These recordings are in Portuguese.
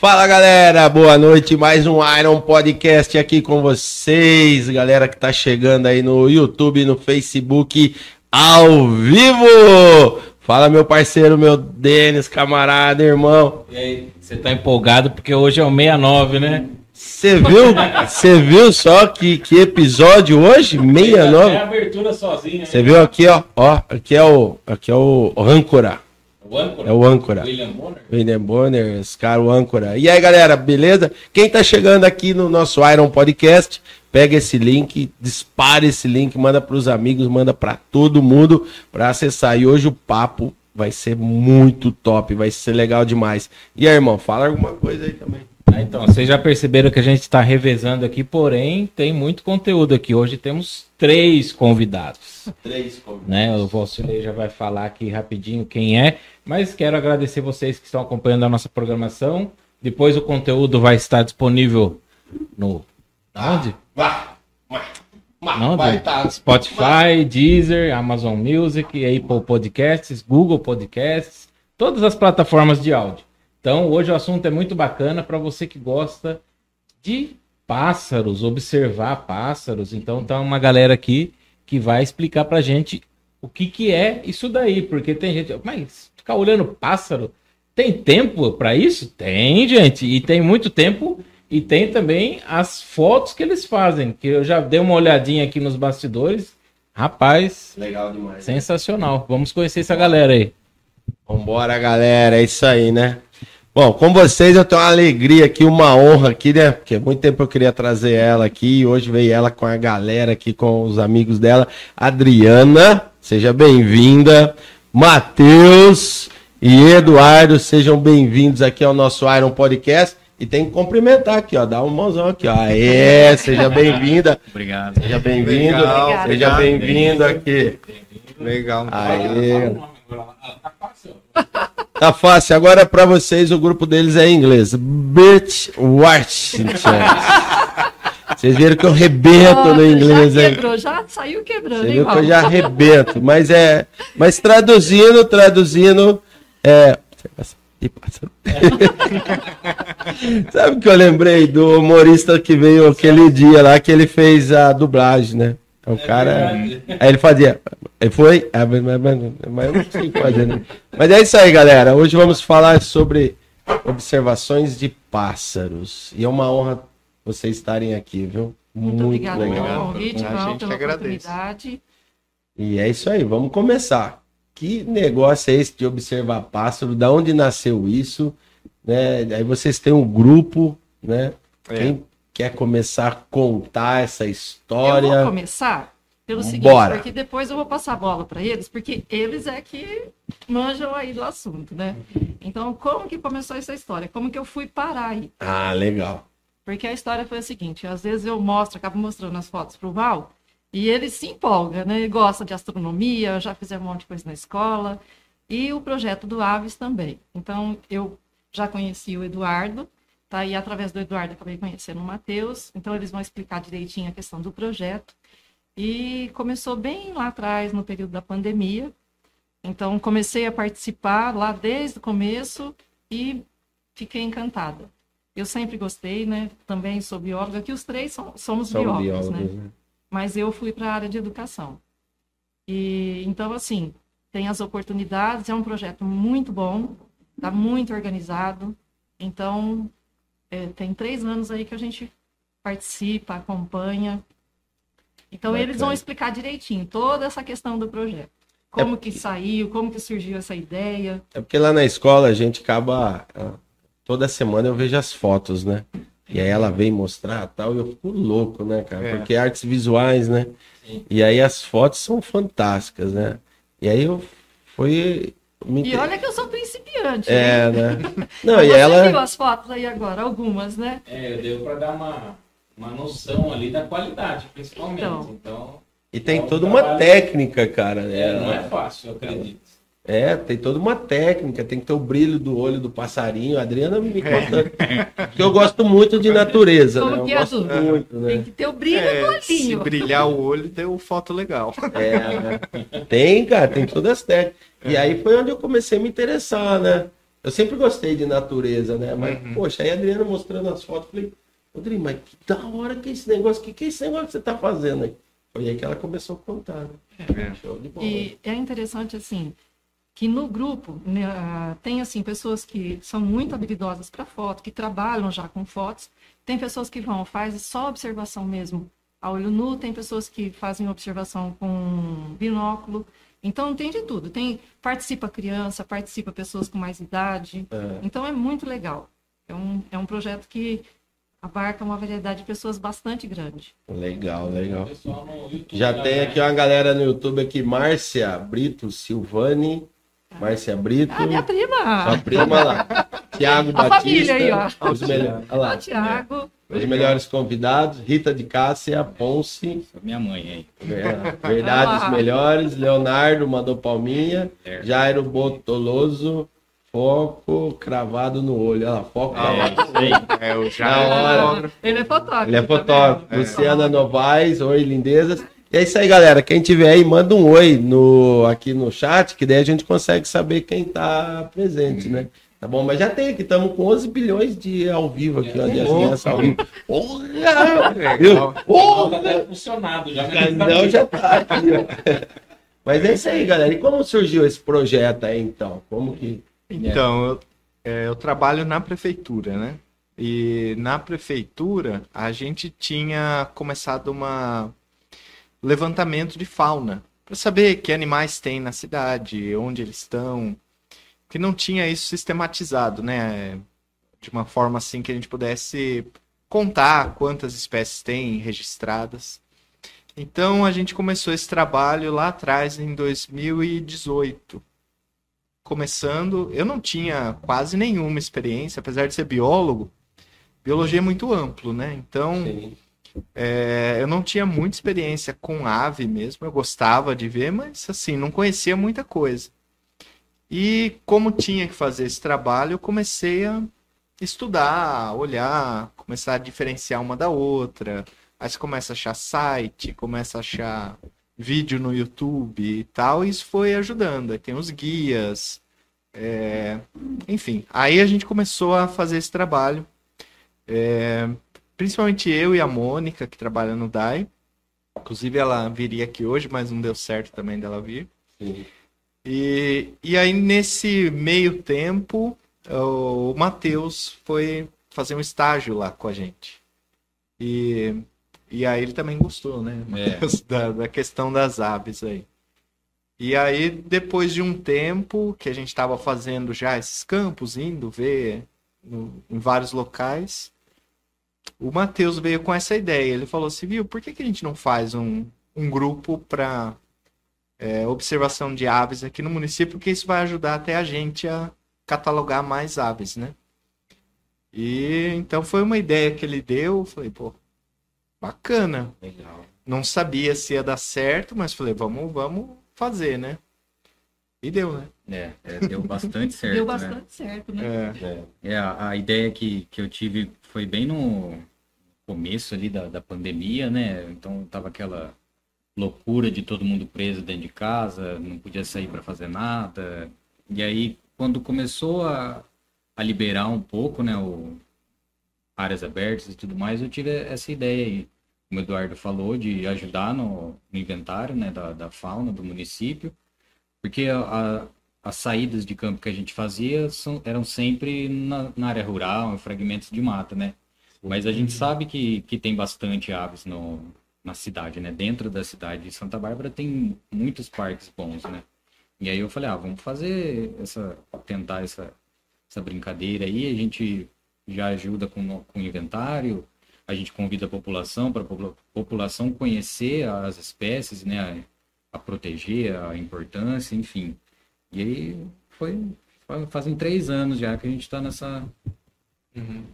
Fala galera, boa noite. Mais um Iron Podcast aqui com vocês, galera que tá chegando aí no YouTube, no Facebook, ao vivo. Fala meu parceiro, meu Denis, camarada, irmão. E aí, você tá empolgado porque hoje é o 69, né? Você viu? Você viu só que, que episódio hoje? 69. É a abertura sozinha. Você viu aqui, ó, ó, aqui é o, aqui é o âncora. O âncora? É o âncora. William Bonner? William Bonner, esse cara, o âncora. E aí, galera, beleza? Quem tá chegando aqui no nosso Iron Podcast, pega esse link, dispara esse link, manda pros amigos, manda pra todo mundo pra acessar. E hoje o papo vai ser muito top, vai ser legal demais. E aí, irmão, fala alguma coisa aí também. Ah, então, vocês já perceberam que a gente está revezando aqui, porém tem muito conteúdo aqui. Hoje temos três convidados. Três Né? O Valcilei já vai falar aqui rapidinho quem é, mas quero agradecer vocês que estão acompanhando a nossa programação. Depois o conteúdo vai estar disponível no. Onde? Não, vai do- tá. Spotify, Deezer, Amazon Music, Apple Podcasts, Google Podcasts, todas as plataformas de áudio. Então, hoje o assunto é muito bacana para você que gosta de pássaros, observar pássaros. Então, tá uma galera aqui que vai explicar pra gente o que que é isso daí, porque tem gente, mas ficar olhando pássaro, tem tempo para isso? Tem, gente, e tem muito tempo e tem também as fotos que eles fazem, que eu já dei uma olhadinha aqui nos bastidores. Rapaz, Legal demais. sensacional. Vamos conhecer essa galera aí. Vambora, galera, é isso aí, né? Bom, com vocês eu tenho uma alegria aqui, uma honra aqui, né? Porque há muito tempo eu queria trazer ela aqui e hoje veio ela com a galera aqui, com os amigos dela. Adriana, seja bem-vinda. Matheus e Eduardo, sejam bem-vindos aqui ao nosso Iron Podcast. E tem que cumprimentar aqui, ó. Dá um mãozão aqui, ó. Aê, seja bem-vinda. Obrigado. Seja bem-vindo. Seja bem-vindo aqui. Legal. Aê. Tá fácil. Agora para vocês o grupo deles é em inglês. Bert Washington. Vocês viram que eu rebento no inglês já quebrou, já saiu quebrando, hein, viu que eu já arrebento. Mas é. Mas traduzindo, traduzindo. É. Sabe o que eu lembrei do humorista que veio aquele dia lá que ele fez a dublagem, né? O cara. Aí ele fazia. Ele foi. ah, Mas mas- mas- mas eu não sei fazer, né? Mas é isso aí, galera. Hoje vamos falar sobre observações de pássaros. E é uma honra vocês estarem aqui, viu? Muito, obrigada legal. pelo convite, A Val, gente pela agradece. oportunidade. E é isso aí, vamos começar. Que negócio é esse de observar pássaro? Da onde nasceu isso? Né? Aí vocês têm um grupo, né? É. Quem quer começar a contar essa Eu história? vou começar pelo seguinte, Bora. porque depois eu vou passar a bola para eles, porque eles é que manjam aí do assunto, né? Então, como que começou essa história? Como que eu fui parar aí? Ah, legal. Porque a história foi a seguinte, às vezes eu mostro, acabo mostrando as fotos pro Val, e ele se empolga, né? Ele gosta de astronomia, já fizemos um monte de coisa na escola, e o projeto do Aves também. Então, eu já conheci o Eduardo, tá? E através do Eduardo acabei conhecendo o Matheus, então eles vão explicar direitinho a questão do projeto. E começou bem lá atrás, no período da pandemia. Então, comecei a participar lá desde o começo e fiquei encantada. Eu sempre gostei, né? Também sou bióloga, que os três são- somos São biólogos, biólogos, né? né? Mas eu fui para a área de educação. E então, assim, tem as oportunidades, é um projeto muito bom, está muito organizado. Então, é, tem três anos aí que a gente participa, acompanha. Então, eles Bacana. vão explicar direitinho toda essa questão do projeto. Como que saiu, como que surgiu essa ideia. É porque lá na escola a gente acaba. ah, Toda semana eu vejo as fotos, né? E aí ela vem mostrar tal, e eu fico louco, né, cara? É. Porque artes visuais, né? E aí as fotos são fantásticas, né? E aí eu fui. Me E olha que eu sou principiante. É, né? né? Não, e Você viu ela. as fotos aí agora, algumas, né? É, deu para dar uma, uma noção ali da qualidade, principalmente. Então. Então, E tem toda uma técnica, cara. é, não é né? fácil, eu acredito. É, tem toda uma técnica, tem que ter o brilho do olho do passarinho. A Adriana me conta. Porque eu gosto muito de natureza, Como né? Eu é, gosto muito, Tem né? que ter o brilho É, se olhinho. brilhar o olho, deu foto legal. É, né? Tem, cara, tem todas as técnicas. E aí foi onde eu comecei a me interessar, né? Eu sempre gostei de natureza, né? Mas, Uhum. poxa, aí a Adriana mostrando as fotos, eu falei, Rodrigo, mas que da hora que é esse negócio, que que é esse negócio que você tá fazendo aí? Foi aí que ela começou a contar, né? É. Show de bola. E é interessante, assim, que no grupo né, ah, tem, assim, pessoas que são muito habilidosas para foto, que trabalham já com fotos. Tem pessoas que vão, fazem só observação mesmo a olho nu. Tem pessoas que fazem observação com binóculo. Então, tem de tudo. Tem, participa criança, participa pessoas com mais idade. É. Então, é muito legal. É um, é um projeto que abarca uma variedade de pessoas bastante grande. Legal, legal. Já tem aqui uma galera no YouTube aqui, Márcia Brito Silvani. Márcia Brito. Ah, minha prima! Sua prima lá. Tiago A Batista. família aí, ó. Os, melhor- olha lá, Tiago. os melhores convidados. Rita de Cássia, Ponce. Minha mãe aí. Ver- Verdades Ah. melhores. Leonardo mandou palminha. É. Jairo Botoloso. Foco cravado no olho. Olha lá, foco cravado. É, o Da já hora. fotógrafo. Ele é fotógrafo. Ele é tá fotógrafo. vendo? Luciana Novaes, oi, lindezas. E é isso aí, galera. Quem tiver aí, manda um oi no, aqui no chat, que daí a gente consegue saber quem tá presente, né? Tá bom? Mas já tem aqui, estamos com 11 bilhões de ao vivo aqui, ó, de audiência ao vivo. Porra! Legal. Porra! Tá funcionado já. O Não já tá aqui, ó. Mas é isso aí, galera. E como surgiu esse projeto aí, então? Como que... Então, eu, é, eu trabalho na prefeitura, né? E na prefeitura a gente tinha começado uma levantamento de fauna para saber que animais tem na cidade, onde eles estão, que não tinha isso sistematizado, né? De uma forma assim que a gente pudesse contar quantas espécies tem registradas. Então a gente começou esse trabalho lá atrás em 2018 começando, eu não tinha quase nenhuma experiência, apesar de ser biólogo. Biologia é muito amplo, né? Então, é, eu não tinha muita experiência com ave mesmo. Eu gostava de ver, mas assim, não conhecia muita coisa. E como tinha que fazer esse trabalho, eu comecei a estudar, olhar, começar a diferenciar uma da outra. Aí você começa a achar site, começa a achar vídeo no YouTube e tal, e isso foi ajudando. Aí tem os guias, é, enfim. Aí a gente começou a fazer esse trabalho, é, principalmente eu e a Mônica, que trabalha no DAI. Inclusive ela viria aqui hoje, mas não deu certo também dela vir. Sim. E, e aí, nesse meio tempo, o Matheus foi fazer um estágio lá com a gente. E, e aí ele também gostou, né, Matheus, da, da questão das aves aí. E aí, depois de um tempo que a gente estava fazendo já esses campos, indo ver no- em vários locais, o Matheus veio com essa ideia. Ele falou assim, viu, por que, que a gente não faz um, um grupo para é, observação de aves aqui no município, porque isso vai ajudar até a gente a catalogar mais aves, né? E então foi uma ideia que ele deu, eu falei, pô, bacana. Legal. Não sabia se ia dar certo, mas falei, vamos, vamos fazer, né? E deu, né? É, é, deu bastante certo. Deu né? bastante certo, né? É, É, a, a ideia que, que eu tive foi bem no começo ali da, da pandemia, né? Então tava aquela loucura de todo mundo preso dentro de casa, não podia sair para fazer nada. E aí, quando começou a, a liberar um pouco, né, o, áreas abertas e tudo mais, eu tive essa ideia aí, como o Eduardo falou, de ajudar no, no inventário, né, da, da fauna do município, porque a, a- as saídas de campo que a gente fazia são, eram sempre na, na área rural, em fragmentos de mata, né? Mas a gente sabe que, que tem bastante aves no, na cidade, né? Dentro da cidade de Santa Bárbara tem muitos parques bons, né? E aí eu falei, ah, vamos fazer essa, tentar essa, essa brincadeira aí, a gente já ajuda com, o- com o inventário, a gente convida a população para a população conhecer as espécies, né? A, a proteger, a importância, enfim. E aí foi, foi fazem três anos já que a gente está nessa,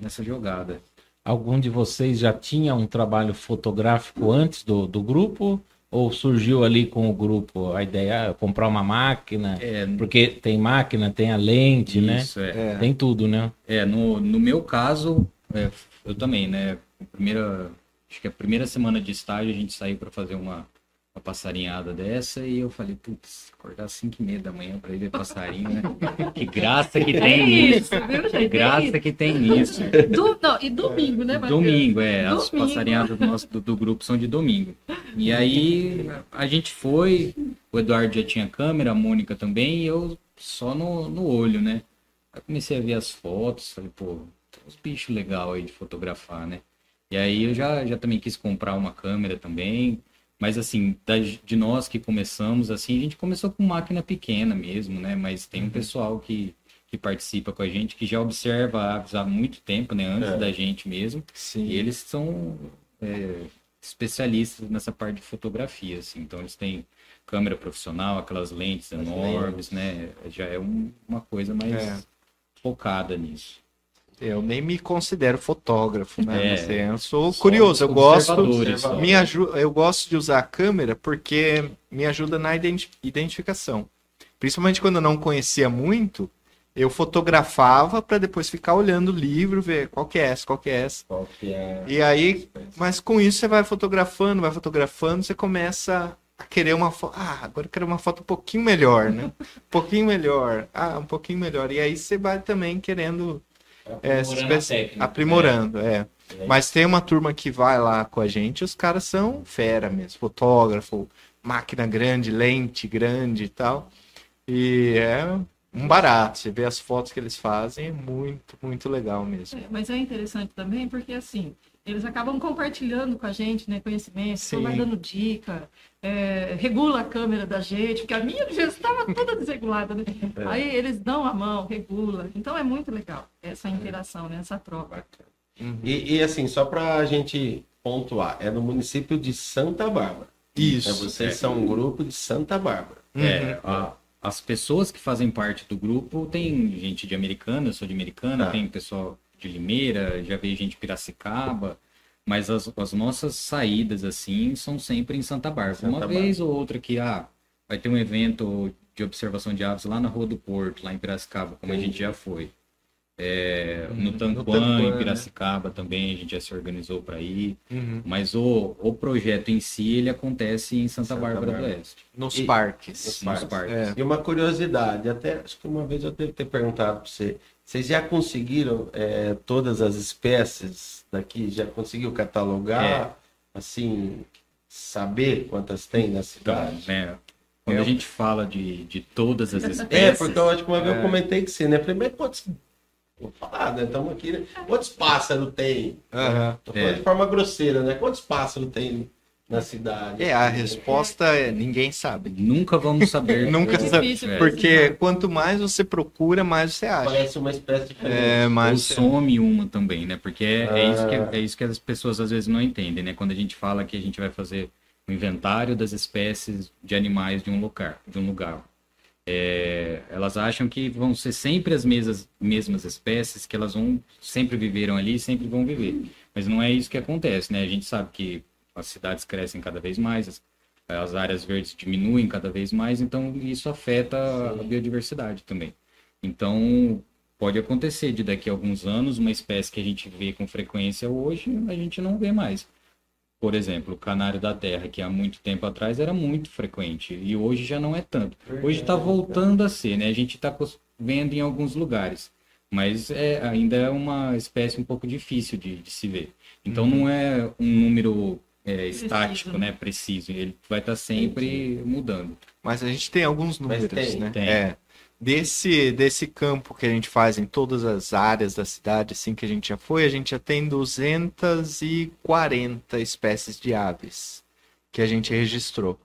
nessa jogada. Algum de vocês já tinha um trabalho fotográfico antes do, do grupo? Ou surgiu ali com o grupo a ideia de comprar uma máquina? É, Porque tem máquina, tem a lente, né? isso, é. é. Tem tudo, né? É, no, no meu caso, é, eu também, né? Primeira, acho que a primeira semana de estágio a gente saiu para fazer uma, uma passarinhada dessa e eu falei, putz, acordar às 5 e meia da manhã para ir ver passarinho, né? Que graça que tem É nisso. isso, viu, Que? É graça isso. que tem nisso. Do- não, e domingo, né, Matheus? Domingo, é. As Domingo. passarinhadas do, nosso, do, do grupo são de domingo. E aí a gente foi, o Eduardo já tinha câmera, a Mônica também, e eu só no, no olho, né? Aí comecei a ver as fotos, falei, pô, tem uns bichos legais aí de fotografar, né? E aí eu já, já também quis comprar uma câmera também. Mas assim, da- de nós que começamos, assim, a gente começou com máquina pequena mesmo, né? Mas tem um pessoal que, que participa com a gente, que já observa aves há muito tempo, né? Antes É. da gente mesmo. Sim. E eles são é, especialistas nessa parte de fotografia, assim. Então eles têm câmera profissional, aquelas lentes As enormes, né? Já é um- uma coisa mais É. focada nisso. Eu nem me considero fotógrafo, né? É. Eu sou curioso, eu gosto. Me aju eu gosto de usar a câmera porque me ajuda na identi- identificação. Principalmente quando eu não conhecia muito, eu fotografava para depois ficar olhando o livro, ver qual que é essa, qual que é essa. Qual que é? E aí, mas com isso você vai fotografando, vai fotografando, você começa a querer uma foto. Ah, agora eu quero uma foto um pouquinho melhor, né? Um pouquinho melhor. Ah, um pouquinho melhor. E aí você vai também querendo Aprimorando a espe- técnica, aprimorando, é. Mas tem uma turma que vai lá com a gente, os caras são fera mesmo, fotógrafo, máquina grande, lente grande e tal. E é um barato, você vê as fotos que eles fazem, é muito, muito legal mesmo. É, mas é interessante também porque assim eles acabam compartilhando com a gente né, conhecimento, estão dando dica, é, regula a câmera da gente, porque a minha já estava toda desregulada, né? É. Aí eles dão a mão, regula. Então é muito legal essa interação, né, essa troca. Uhum. E, e, assim, só pra gente pontuar, é no município de Santa Bárbara. Isso. É, vocês É. são um grupo de Santa Bárbara. É, a- as pessoas que fazem parte do grupo, tem gente de Americana, eu sou de Americana, Tá. tem pessoal de Limeira, já veio gente de Piracicaba, mas as, as nossas saídas, assim, são sempre em Santa Bárbara. Santa Uma Bárbara. vez ou outra que, ah, vai ter um evento de observação de aves lá na Rua do Porto, lá em Piracicaba, como a gente já foi. É, no Tanquã, em né? Piracicaba também, a gente já se organizou para ir. Uhum. Mas o, o projeto em si, ele acontece em Santa, Santa Bárbara, Bárbara. do Oeste. Nos E- parques. Nos Nos parques. parques. É. E uma curiosidade, até acho que uma vez eu devo ter perguntado para você, vocês já conseguiram é, todas as espécies daqui? Já conseguiu catalogar? Assim, saber quantas tem na Então, cidade? né, quando É. a gente fala de, de todas as É, espécies, porque eu acho que uma vez É. eu comentei com você, né? Primeiro, quantos. Vou falar, né? Estamos aqui, né? Quantos pássaros tem? Tô falando É. de forma grosseira, né? Quantos pássaros tem na cidade? É, a resposta é ninguém sabe. nunca vamos saber. Nunca É sabe. difícil É. Porque quanto mais você procura, mais você acha. Parece uma espécie diferente. É, Ou mais some uma também, né? Porque é, é isso que, Ah. é isso que as pessoas às vezes não entendem, né? Quando a gente fala que a gente vai fazer um inventário das espécies de animais de um lugar, de um lugar. É, elas acham que vão ser sempre as mesmas, mesmas espécies, que elas vão sempre viveram ali e sempre vão viver. Mas não é isso que acontece, né? A gente sabe que as cidades crescem cada vez mais, as, as áreas verdes diminuem cada vez mais, então isso afeta a biodiversidade também. Então, pode acontecer de daqui a alguns anos uma espécie que a gente vê com frequência hoje, a gente não vê mais. Por exemplo, o canário da terra, que há muito tempo atrás era muito frequente e hoje já não é tanto. Hoje está voltando a ser, né? A gente está vendo em alguns lugares, mas é, ainda é uma espécie um pouco difícil de, de se ver. Então não é um número é, estático, né? né? Preciso. Ele vai estar sempre mudando. Mas a gente tem alguns números, tem, né? tem. É. Desse, desse campo que a gente faz em todas as áreas da cidade, assim que a gente já foi, a gente já tem 240 espécies de aves que a gente registrou.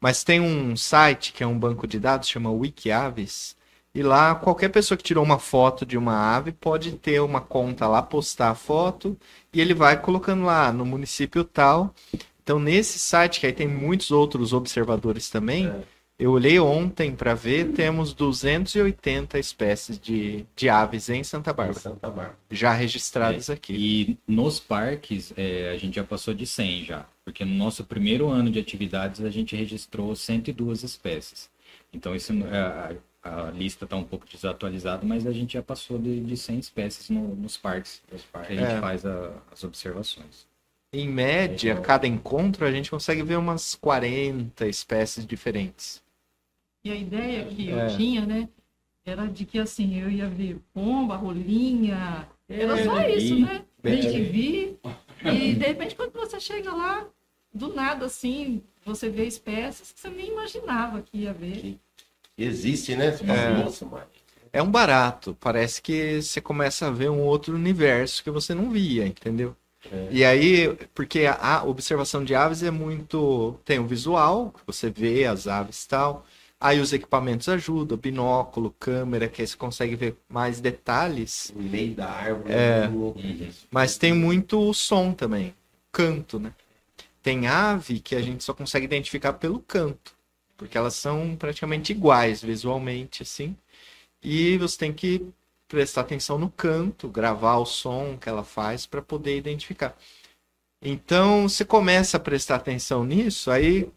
Mas tem um site que é um banco de dados, chama Wikiaves, e lá qualquer pessoa que tirou uma foto de uma ave pode ter uma conta lá, postar a foto, e ele vai colocando lá no município tal. Então, nesse site, que aí tem muitos outros observadores também, É. eu olhei ontem para ver, temos 280 espécies de, de aves em Santa Bárbara, Santa Bárbara. já registradas aqui. E nos parques, é, a gente já passou de 100 já. Porque no nosso primeiro ano de atividades, a gente registrou 102 espécies. Então, isso, é, a, a lista está um pouco desatualizada, mas a gente já passou de, de 100 espécies no- nos parques que a gente É. faz a- as observações. Em média, cada encontro a gente consegue ver umas 40 espécies diferentes. E a ideia que É. eu tinha, né, era de que assim, eu ia ver pomba, rolinha, era só É, isso, e- né? Bem que vi. E de repente, quando você chega lá, do nada, assim, você vê espécies que você nem imaginava que ia ver. Existe, né? É. Nossa. É um barato, parece que você começa a ver um outro universo que você não via, entendeu? É. E aí, porque a, observação de aves é muito. Tem o visual, que você vê as aves e tal. Aí os equipamentos ajudam, binóculo, câmera, que aí você consegue ver mais detalhes. No meio da árvore. É. no- Uhum. Mas tem muito o som também, canto, né? Tem ave que a gente só consegue identificar pelo canto, porque elas são praticamente iguais visualmente, assim. E você tem que prestar atenção no canto, gravar o som que ela faz para poder identificar. Então, você começa a prestar atenção nisso, aí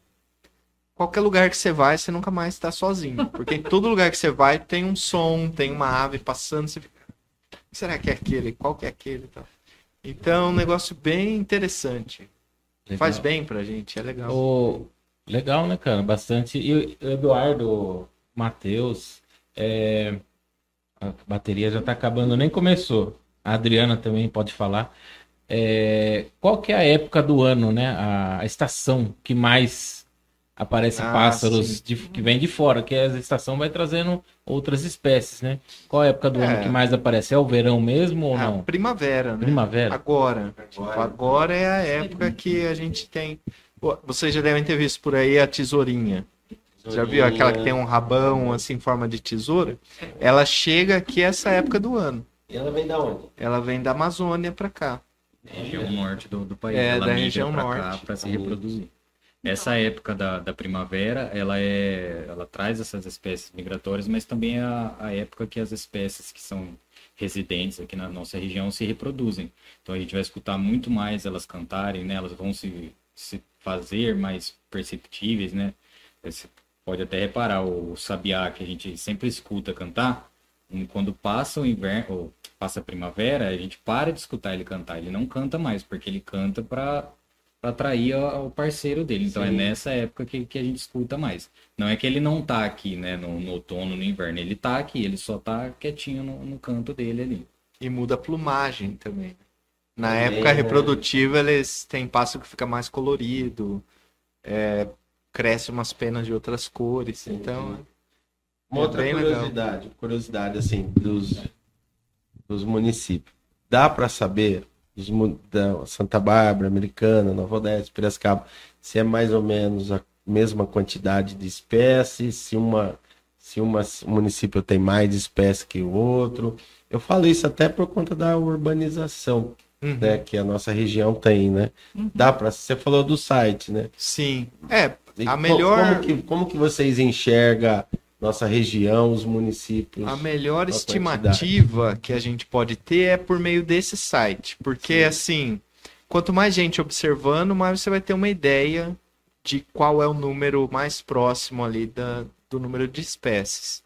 qualquer lugar que você vai, você nunca mais está sozinho, porque em todo lugar que você vai tem um som, tem uma ave passando, você fica, será que é aquele? Qual que é aquele? Então, é um negócio bem interessante. Faz bem pra gente, é legal. O... Legal, né, cara? Bastante. E o Eduardo, Matheus, é, a bateria já tá acabando, nem começou. A Adriana também pode falar. É, Qual que é a época do ano, né? A, a estação que mais aparece Ah, pássaros de- que vem de fora, que a estação vai trazendo outras espécies, né? Qual a época do É. ano que mais aparece? É o verão mesmo ou Ah, não? primavera, né? Primavera? Agora. Tipo, agora é a época que a gente tem. Vocês já devem ter visto por aí a tesourinha. Já viu aquela que tem um rabão assim em forma de tesoura? Ela chega aqui essa época do ano. E ela vem da onde? Ela vem da Amazônia pra cá. região norte do, do país. É, ela da região pra norte. cá para se reproduzir. Essa época da, da primavera, ela é, ela traz essas espécies migratórias, mas também é a, a época que as espécies que são residentes aqui na nossa região se reproduzem. Então a gente vai escutar muito mais elas cantarem, né? Elas vão se, se fazer mais perceptíveis, né? Você pode até reparar o sabiá que a gente sempre escuta cantar, quando passa o inverno, ou passa a primavera, a gente para de escutar ele cantar. Ele não canta mais, porque ele canta para atrair a- o parceiro dele. Então é Sim. nessa época que, que a gente escuta mais. Não é que ele não tá aqui, né, no, no outono, no inverno. Ele tá aqui, ele só tá quietinho no, no canto dele ali. E muda a plumagem também. Na Também, época né? reprodutiva, eles têm pássaro que fica mais colorido, é, cresce umas penas de outras cores. Sim, então, sim. Uma É outra bem legal. curiosidade, curiosidade assim, dos, dos municípios. Dá para saber dos, da Santa Bárbara, Americana, Nova Odessa, Piracicaba, se é mais ou menos a mesma quantidade de espécies, se uma se uma, um município tem mais espécies que o outro. Eu falo isso até por conta da urbanização, uhum. né, que a nossa região tem, né? Dá para você falou do site, né? sim. É, A melhor- como que, como que vocês enxergam nossa região, os municípios? A melhor a estimativa que a gente pode ter é por meio desse site. Porque, assim, quanto mais gente observando, mais você vai ter uma ideia de qual é o número mais próximo ali da, do número de espécies.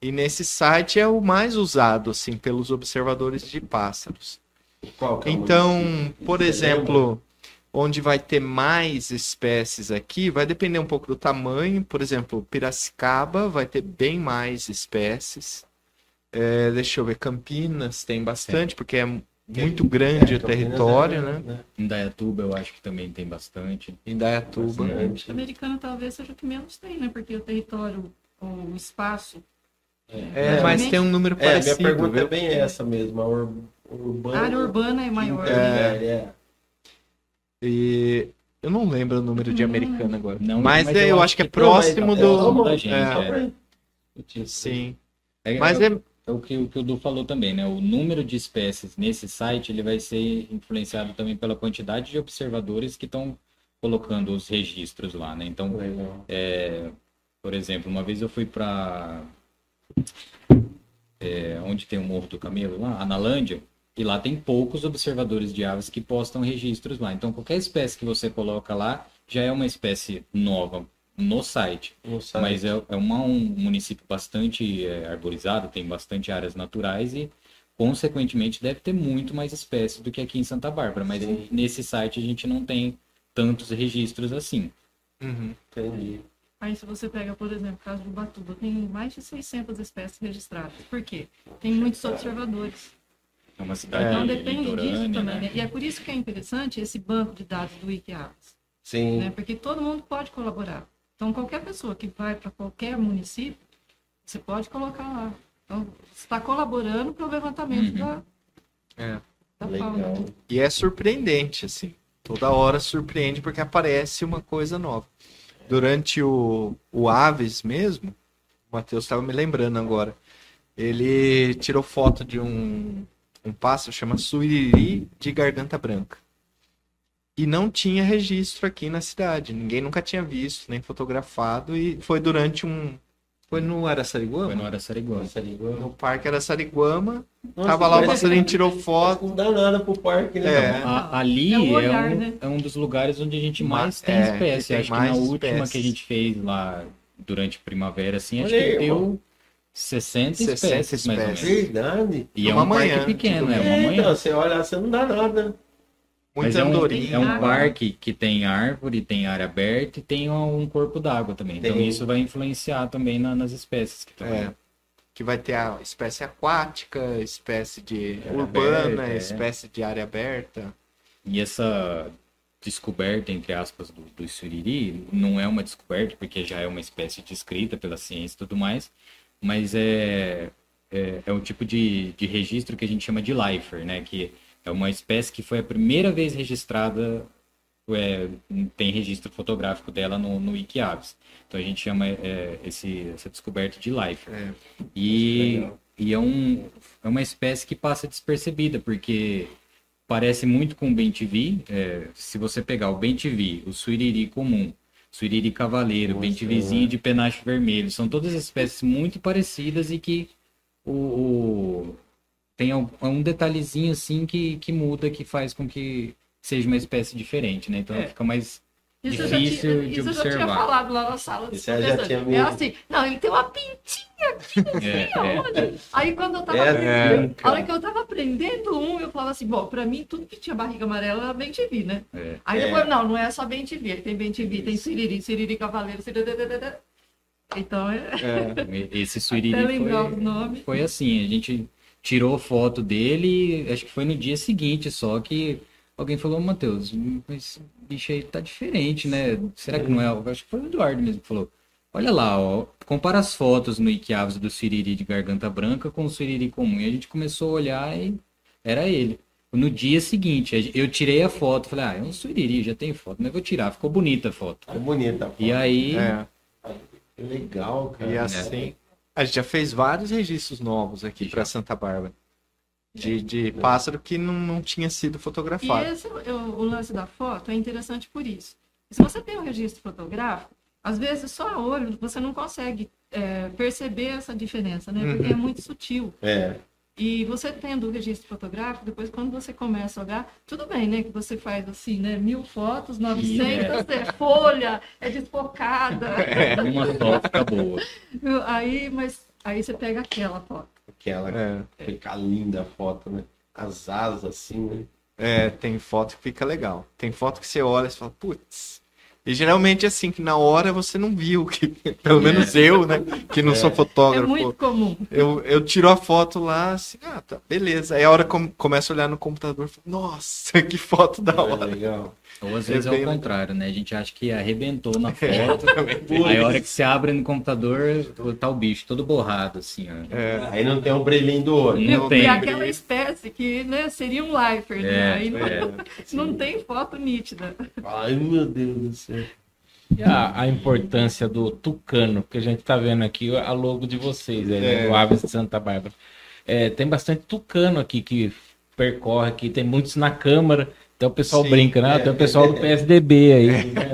E nesse site é o mais usado, assim, pelos observadores de pássaros. Qual que é Então, município? por exemplo, onde vai ter mais espécies aqui, vai depender um pouco do tamanho. Por exemplo, Piracicaba vai ter bem mais espécies. É, deixa eu ver, Campinas tem bastante, porque é muito grande o Campinas território, é, né? Indaiatuba eu acho que também tem bastante. Indaiatuba. Bastante. A americana talvez seja o que menos tem, né? Porque o território, o espaço. É, mas tem um número É, minha parecido, pergunta é viu? bem essa mesmo, urbana. A área urbana é maior. É, né? é. E eu não lembro o número de americana agora. Não, mas, mas é, eu eu acho que é próximo mas- do. Vamos- da gente, é, é. sim. É, Mas é, é, é o, que, o que o Du falou também, né? O número de espécies nesse site ele vai ser influenciado também pela quantidade de observadores que estão colocando os registros lá, né? Então, é, por exemplo, uma vez eu fui para onde tem o Morro do Camelo lá, Analândia, e lá tem poucos observadores de aves que postam registros lá. Então, qualquer espécie que você coloca lá já é uma espécie nova no site. Não sabe. Mas é, é uma- um município bastante é, arborizado, tem bastante áreas naturais e consequentemente deve ter muito mais espécies do que aqui em Santa Bárbara, mas nesse site a gente não tem tantos registros assim. Uhum. Entendi. Aí se você pega, por exemplo, o caso de Ubatuba, tem mais de 600 espécies registradas. Por quê? Tem muitos observadores. É uma cidade Então depende disso também. né? né? E é por isso que é interessante esse banco de dados do Wikiaves. Sim. né? Porque todo mundo pode colaborar. Então, qualquer pessoa que vai para qualquer município, você pode colocar lá. Então, você está colaborando para o levantamento Uhum. da, É. da Legal. fauna. E é surpreendente, assim. Toda hora surpreende porque aparece uma coisa nova. Durante o, o Aves mesmo, o Matheus estava me lembrando agora. Ele tirou foto de um, um pássaro chama Suiriri de garganta branca. E não tinha registro aqui na cidade. Ninguém nunca tinha visto, nem fotografado. E foi durante um. Foi no Araçariguama? Foi no Araçariguama. Ligou. No Parque Araçariguama. Nossa, tava lá o mas passarinho, tirou foto. Não dá nada pro parque, né? É. A- ali É é, o olhar, um, né? é um dos lugares onde a gente Ma- mais tem é, espécie. que tem Acho que mais na última que a gente fez lá durante primavera, assim, acho Olha que aí, deu 60, 60 espécies, mais ou menos. espécies. Verdade. E é Uma um parque manhã, pequeno, é É, uma manhã. então, você olha, você não dá nada. Muito Mas é um, é um Água. parque que tem árvore, tem área aberta e tem um corpo d'água também. Então Tem. isso vai influenciar também na- nas espécies que estão É. Que vai ter a espécie aquática, espécie de Área urbana, aberta, é. espécie de área aberta. E essa descoberta, entre aspas, do, do suriri, não é uma descoberta, porque já é uma espécie descrita pela ciência e tudo mais, mas é, é, é um tipo de, de registro que a gente chama de lifer, né? Que é uma espécie que foi a primeira vez registrada, é, tem registro fotográfico dela no, no Wikiaves. Então a gente chama é, esse, essa descoberta de lifer. É. E, e é, um, é uma espécie que passa despercebida, porque parece muito com o bem-TV. É, se você pegar o bem-TV, o suiriri comum, suiriri cavaleiro, Nossa, bem-TVzinho de penacho vermelho, são todas espécies muito parecidas e que o, o- tem um, um detalhezinho assim que, que muda, que faz com que seja uma espécie diferente, né? Então É. fica mais Isso eu já tinha, Difícil de isso eu já tinha observar. falado lá na sala. Isso eu já tinha É mesmo. assim, não, ele tem uma pintinha aqui, não sei É, aonde. Aí quando eu tava É, aprendendo, é, a hora que eu tava aprendendo um, eu falava assim, bom, pra mim tudo que tinha barriga amarela era bem TV, né? É. Aí É. depois, não, não é só bem TV, tem bem TV, tem Siriri, Siriri Cavaleiro, Siriri... Então, é, esse lembrar foi... o nome. Foi assim, a gente tirou foto dele, acho que foi no dia seguinte, só que alguém falou, Matheus, mas esse bicho aí tá diferente, né? Será que não é? Acho que foi o Eduardo mesmo que falou. Olha lá, ó, compara as fotos no Iquiaves do Siriri de garganta branca com o Siriri comum. E a gente começou a olhar e era ele. No dia seguinte, eu tirei a foto, falei, ah, é um Siriri, já tem foto, mas eu vou tirar, ficou bonita a foto. É bonita. E aí, É. Que legal, cara. E assim, a gente já fez vários registros novos aqui para Santa Bárbara. De, de pássaro que não, não tinha sido E fotografado. esse, o, o lance da foto é interessante por isso. Se você tem um registro fotográfico, às vezes só a olho você não consegue é, perceber essa diferença, né? Porque Uhum. é muito sutil. É. E você tendo o registro fotográfico, depois quando você começa a olhar, tudo bem, né? Que você faz assim, né? Mil fotos, 900, é folha, é desfocada. uma só fica boa. Aí, mas aí você pega aquela foto. Aquela É, fica linda a foto, né? As asas assim, né? é, tem foto que fica legal. Tem foto que você olha e fala, putz. E geralmente assim, que na hora você não viu, que, pelo menos eu, né? Que não sou É fotógrafo. muito comum. Eu, eu tiro a foto lá, assim, ah, tá, beleza. Aí a hora que começo a olhar no computador, nossa, que foto da É hora. legal. Ou às É vezes é, bem o contrário, né? A gente acha que arrebentou na É, foto. tem Aí a hora que você abre no computador, tá o bicho todo borrado, assim, ó. É, Aí não tem o brilhinho do olho. Não Não tem. E tem. aquela espécie que né, seria um lifer, né? É, Aí não, é, não tem foto nítida. Ai, meu Deus do céu. E a, a importância do tucano, que a gente tá vendo aqui a logo de vocês, aí, né, É. do Aves de Santa Bárbara. É, tem bastante tucano aqui que percorre aqui, tem muitos na Câmara. Então o pessoal Sim, brinca, né? é. Tem o pessoal do PSDB aí. né,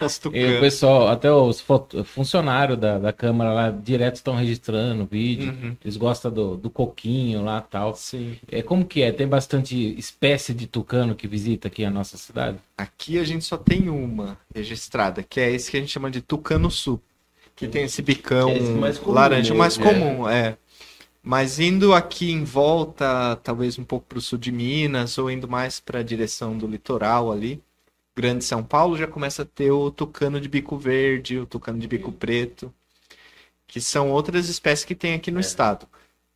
E o tucanos. pessoal, até os funcionários da, da Câmara lá, direto estão registrando vídeo. Uhum. Eles gostam do, do coquinho lá tal. Sim. É, como que é? Tem bastante espécie de tucano que visita aqui a nossa cidade? Aqui a gente só tem uma registrada, que é esse que a gente chama de tucano sul. Que tem esse bicão é esse mais comum laranja, o mais é. comum, é. Mas indo aqui em volta, talvez um pouco para o sul de Minas, ou indo mais para a direção do litoral ali, Grande São Paulo, já começa a ter o tucano de bico verde, o tucano de bico preto, que são outras espécies que tem aqui no estado.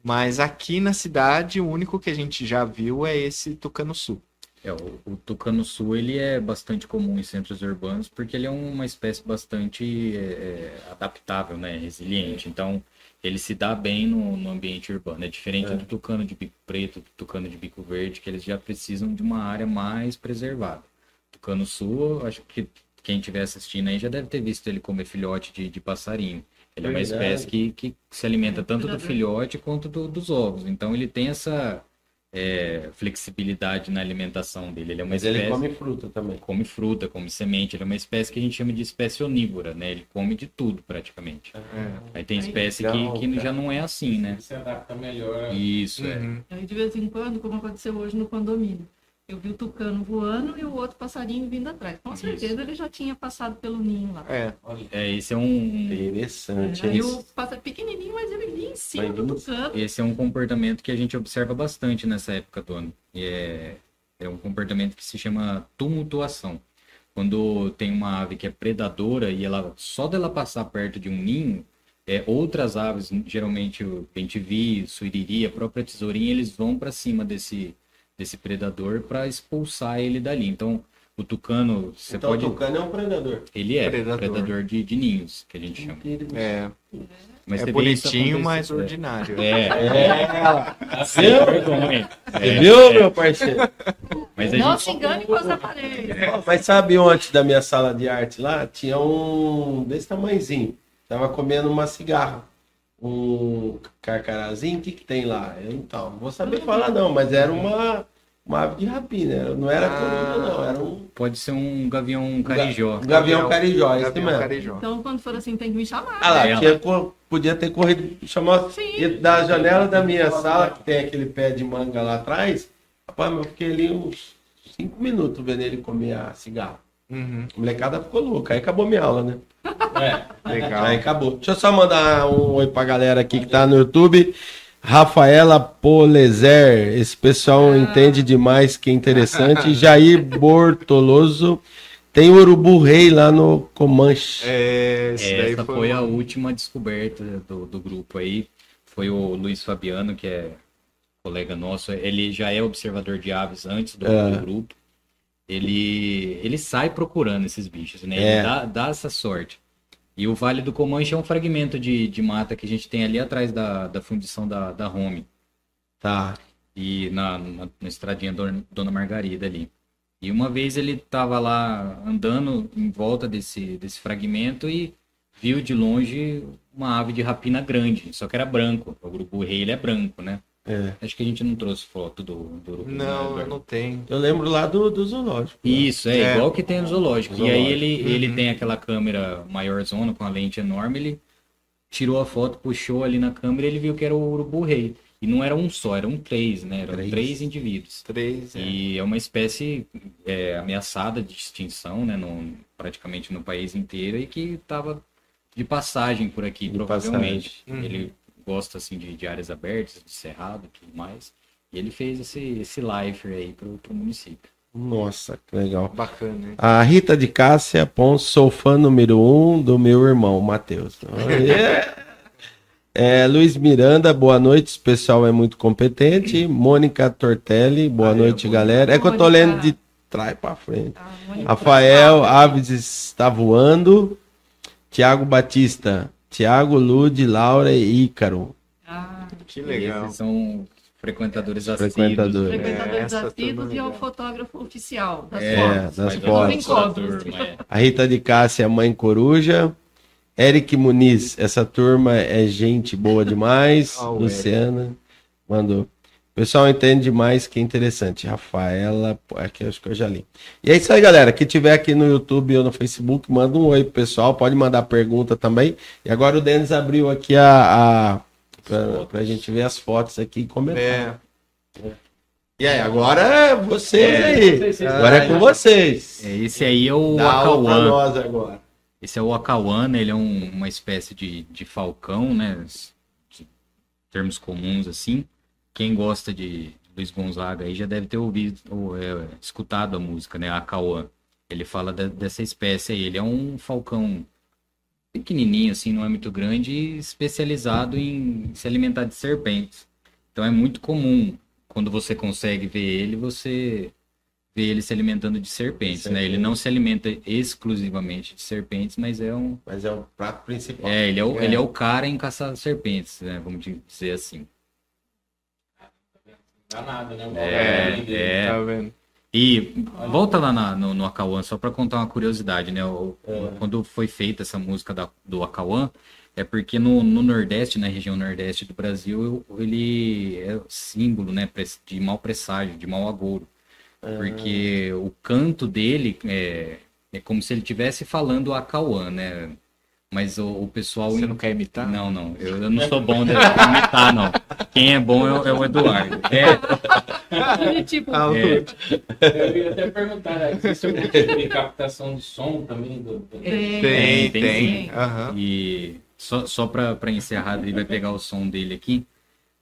Mas aqui na cidade, o único que a gente já viu é esse tucano sul. É, o, o tucano sul ele é bastante comum em centros urbanos porque ele é uma espécie bastante é, é, adaptável, né, resiliente. Então ele se dá bem no, no ambiente urbano. É diferente do tucano de bico preto, do tucano de bico verde, que eles já precisam de uma área mais preservada. Tucano sul, acho que quem estiver assistindo aí já deve ter visto ele comer filhote de, de passarinho. Ele é uma Verdade. espécie que, que se alimenta tanto do filhote quanto do- dos ovos. Então ele tem essa é, flexibilidade na alimentação dele. Ele é uma Mas espécie ele come fruta também. come fruta, come semente. Ele é uma espécie que a gente chama de espécie onívora, né? Ele come de tudo praticamente. Aí tem espécie Legal, que, que cara. já não é assim, né? Se adapta melhor. Isso, é. Uhum. Aí, de vez em quando, como aconteceu hoje no condomínio, eu vi o tucano voando e o outro passarinho vindo atrás. Com certeza ele já tinha passado pelo ninho lá. É, É, esse é um, Interessante. Aí é o isso. pássaro pequenininho, mas ele vinha em cima Vai do tucano. esse é um comportamento que a gente observa bastante nessa época do ano. E é, é um comportamento que se chama tumultuação. Quando tem uma ave que é predadora e ela só dela passar perto de um ninho, é, outras aves, geralmente o bentivi, suiriri, a própria tesourinha, eles vão para cima desse, desse predador para expulsar ele dali. Então, o tucano, você Então pode. o tucano é um predador. Ele é Predador. predador, de, de ninhos, que a gente chama. é, Mas é bonitinho, mas é. ordinário. É, É, vergonha. Você É, viu, é. meu parceiro? Mas a Não gente se engane com as aparelhos. Mas sabe ontem da minha sala de arte lá? Tinha um desse tamanhozinho. Tava comendo uma cigarra. Um carcarazinho, o que que tem lá? Eu então, não vou saber falar não, mas era uma, uma ave de rapina. Não era Ah. não, era um, pode ser um gavião carijó. um gavião carijó, esse Gavião mesmo. carijó. Então, quando for assim, tem que me chamar. Ah lá, É, tinha, podia ter corrido, chamou Sim. da janela da minha sala, que tem aquele pé de manga lá atrás. Rapaz, eu fiquei ali uns cinco minutos vendo ele comer a cigarra. Uhum, A molecada ficou louca, aí acabou minha aula, né? É. legal. Aí acabou. Deixa eu só mandar um oi pra galera aqui que tá no YouTube. Rafaela Polezer, esse pessoal entende demais, que interessante. Jair Bortoloso, tem urubu rei lá no Comanche. É, Essa foi a uma- última descoberta do, do grupo aí. Foi o Luiz Fabiano, que é colega nosso. Ele já é observador de aves antes do, É. do grupo. Ele, ele sai procurando esses bichos, né? É. Ele dá, dá essa sorte. E o Vale do Comanche é um fragmento de, de mata que a gente tem ali atrás da, da fundição da, da Home. Tá. e na, na, na estradinha Dona Dona Margarida ali. E uma vez ele estava lá andando em volta desse, desse fragmento e viu de longe uma ave de rapina grande, só que era branco. O urubu rei ele é branco, né? É. Acho que a gente não trouxe foto do, do urubu. né, Não, eu Eduardo? não tenho. Eu lembro lá do, do zoológico. né? Isso, é, É. igual que tem no zoológico. E Zoológico. aí ele, ele Uhum. tem aquela câmera maior zona com a lente enorme, ele tirou a foto, puxou ali na câmera e ele viu que era o urubu rei. E não era um só, eram três, né? Eram Três. três indivíduos. Três, é. E é uma espécie é, ameaçada de extinção, né, no, praticamente no país inteiro e que estava de passagem por aqui, De provavelmente. Uhum. Ele gosta assim de, de áreas abertas, de cerrado e tudo mais. E ele fez esse, esse life aí pro, pro município. Nossa, que legal. Bacana, hein? A Rita de Cássia Pons, sou fã número um do meu irmão, Matheus. É. É, Luiz Miranda, boa noite. Esse pessoal é muito competente. Mônica Tortelli, boa noite, galera. É que eu tô Mônica. lendo de trás pra frente. A Mônica Rafael. Aves está voando. Tiago Batista. Tiago, Lude, Laura e Ícaro. Ah, Que legal. esses são frequentadores assíduos. Frequentadores. né? frequentadores assíduos turma e é o fotógrafo oficial das É, fotos. das fotos. turma, é. A Rita de Cássia, mãe coruja. Eric Muniz, essa turma é gente boa demais. Ah, o Luciana mandou. Pessoal entende demais, que interessante. Rafaela, aqui eu acho que eu já li. E é isso aí, galera. Que tiver aqui no YouTube ou no Facebook, manda um oi pro pessoal. Pode mandar pergunta também. E agora o Denis abriu aqui a. a pra, pra gente ver as fotos aqui e comentar. É, E aí, agora é vocês É, aí. vocês, vocês. agora é com vocês. É, Esse aí é o Dá agora. Esse é o Acauana, ele é um- uma espécie de, de falcão, né? termos comuns assim. Quem gosta de Luiz Gonzaga aí já deve ter ouvido ou é, escutado a música, né? A Cauã. Ele fala de- dessa espécie aí. Ele é um falcão pequenininho, assim, não é muito grande, e especializado em se alimentar de serpentes. Então é muito comum quando você consegue ver ele, você vê ele se alimentando de serpentes, né? Ele não se alimenta exclusivamente de serpentes, mas é um Mas é o prato principal. é, ele é o, É. ele é o cara em caçar serpentes, né? Vamos dizer assim. Danado, né? É, é. Tá vendo? E volta lá na- no, no Acauã, só para contar uma curiosidade, né? O- É. Quando foi feita essa música da- do Acauã, é porque no, no Nordeste, na região Nordeste do Brasil, ele é símbolo, né, de mau presságio, de mau agouro. Porque o canto dele é, é como se ele estivesse falando Acauã, né? Mas o, o pessoal. Você não quer imitar? Não, não. Eu, eu não sou bom de imitar, não. Quem é bom é, o- é o Eduardo. É, tipo, é, Eu ia até perguntar, né? tipo de captação de som também? Do, tem, Tem, Tem, tem. sim. Aham. E só, só para encerrar, ele vai pegar o som dele aqui.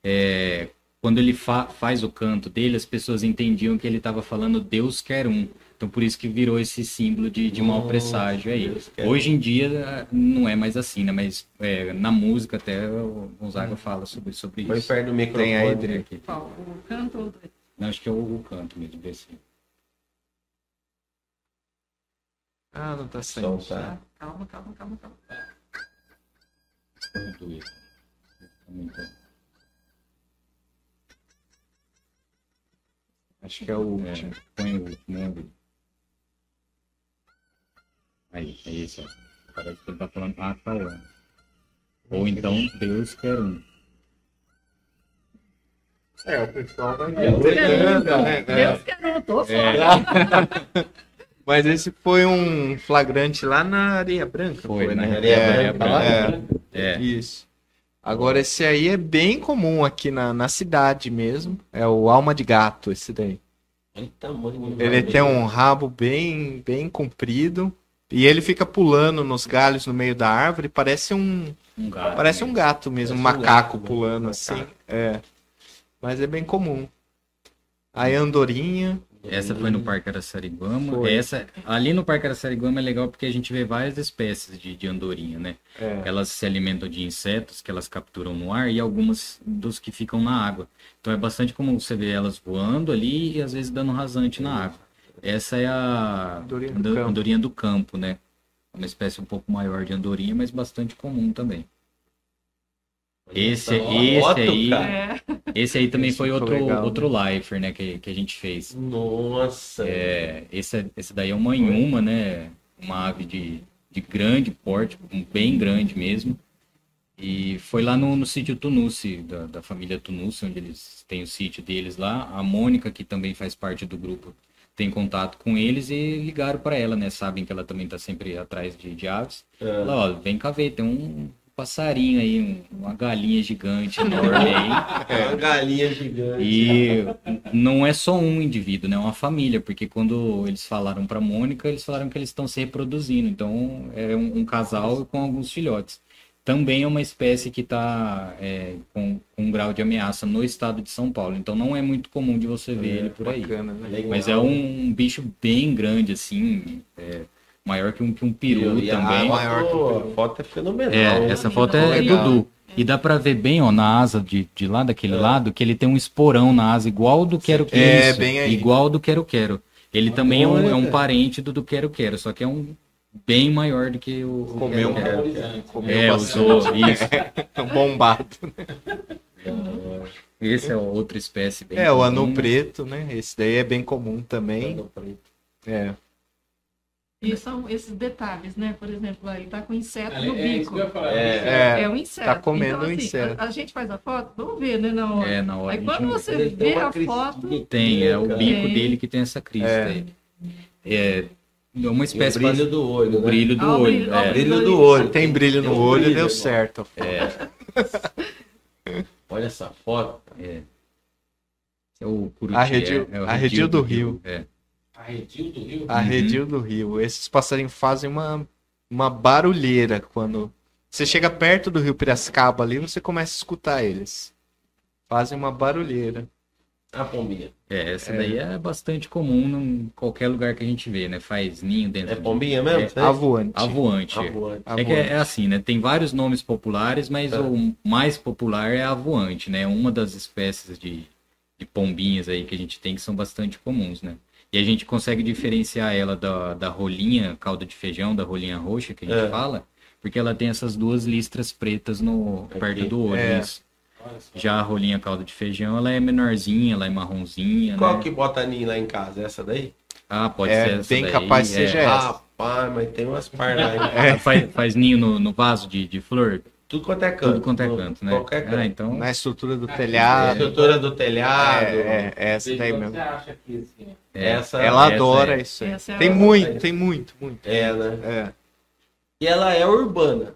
É, quando ele fa- faz o canto dele, as pessoas entendiam que ele estava falando Deus quer um. Então por isso que virou esse símbolo de, de mau presságio aí. Hoje em dia não é mais assim, né? Mas é, na música até o Gonzaga fala sobre, sobre isso. perto do microfone. Tem aí, aqui. Qual? O canto ou Não, acho que é o, o canto mesmo desse. Ah, não tá Som, saindo. tá? Calma, calma, calma, calma. Quanto isso. Acho que é o último. É, põe o último ângulo. Aí, é isso, ó. Parece que ele tá falando Acauã. Ou então Deus quer um. É, o pessoal vai Deus quer um, né? Deus quer um, tô só. É. Mas esse foi um flagrante lá na Areia Branca. Foi, né? na Areia É, Branca, é, É, Isso. Agora, esse aí é bem comum aqui na, na cidade mesmo. É o alma de gato, esse daí. Olha o tamanho do Ele tem um rabo bem, bem comprido. E ele fica pulando nos galhos no meio da árvore. Parece um, um gato. parece um gato mesmo, um um macaco gato, pulando Macaco. assim. É. Mas é bem comum. Aí a andorinha. Essa foi no Parque Araçariguama. Foi. Essa, ali no Parque Araçariguama é legal porque a gente vê várias espécies de, de andorinha, né? É. Elas se alimentam de insetos que elas capturam no ar e algumas dos que ficam na água. Então é bastante comum você ver elas voando ali e às vezes dando rasante na água. Essa é a Andorinha do ando- campo. andorinha do campo, né? É uma espécie um pouco maior de andorinha, mas bastante comum também. Esse, esse foto, aí, cara. É, esse aí também Esse foi outro, legal. outro lifer, né, que, que a gente fez. Nossa. É, esse, esse daí é uma inhuma, né? Uma ave de, de grande porte, bem grande mesmo. E foi lá no, no sítio Tunuci, da, da família Tunuci, onde eles têm o sítio deles lá. A Mônica, que também faz parte do grupo, tem contato com eles e ligaram para ela, né? Sabem que ela também tá sempre atrás de, de aves. É. Ela, ó, vem cá ver, tem um passarinho aí, um- uma galinha gigante enorme aí. É uma galinha gigante. E não é só um indivíduo, né? É uma família, porque quando eles falaram para Mônica, eles falaram que eles estão se reproduzindo. Então é um, um casal com alguns filhotes. Também é uma espécie que está com, com um grau de ameaça no estado de São Paulo. Então não é muito comum de você ver ele por aí. Bacana, né? Legal. Mas é um bicho bem grande, assim, é, maior que um, que um peru E também. A foto é fenomenal. É, essa foto é, é. Dudu. E dá pra ver bem, ó, na asa de, de lá, daquele lado, que ele tem um esporão na asa, igual do Quero Quero. É, Isso, bem aí. Igual do Quero Quero. Ele também é um, é um parente do do Quero Quero, só que é um bem maior do que o, o Comeu, Quero Quero. comeu É, bastante. usou, isso. Bombado. Esse é outra espécie bem É, o comum. anu preto, né? Esse daí é bem comum também. É. e são esses detalhes, né? Por exemplo, aí tá com inseto É, no é isso bico. que eu ia falar. É. É. É um inseto. tá comendo então, um assim, inseto. A, a gente faz a foto, vamos ver, né? Na hora. É, na hora. Aí quando você Ele vê a foto. Tem, é o bico Tem. dele que tem essa crista É. aí. É, é uma E o espécie brilho do olho, o né? brilho do Ah, olho. brilho- é. ah, o Brilho do olho. Tem Tem- brilho tem no um olho, brilho, deu certo. Olha essa foto. É. Esse é o Curuti, Arredio- é, é o Arredio do Rio. É. Arredio do Rio. A redil do rio. Esses passarinhos fazem uma, uma barulheira quando. Você chega perto do rio Piracicaba ali, você começa a escutar eles. fazem uma barulheira. A pombinha. É, essa daí é bastante comum em qualquer lugar que a gente vê, né? Faz ninho dentro É de- pombinha mesmo? É, aí? Avoante. Avoante. Avoante. É que é, é assim, né? Tem vários nomes populares, mas É. o mais popular é a avoante, né? Uma das espécies de, de pombinhas aí que a gente tem que são bastante comuns, né? E a gente consegue diferenciar ela da, da rolinha, calda de feijão, da rolinha roxa que a gente É. fala, porque ela tem essas duas listras pretas no Aqui. perto do olho. É. isso. Já a rolinha calda de feijão, ela é menorzinha, ela é marronzinha, Qual né? que bota ninho lá em casa? Essa daí? Ah, pode É, ser essa bem daí, capaz que é. seja essa. Rapaz, mas tem umas pardas aí. Ah, Faz, faz ninho no, no vaso de, de flor? Tudo quanto é canto. Tudo quanto é canto, né? Qualquer canto. Ah, então... Na estrutura do telhado. estrutura do telhado. É, é, é essa daí Você mesmo. acha aqui, assim, ó. é. Essa Ela essa adora é. isso é Tem muito, tem muito, muito. É, né? É. E ela é urbana.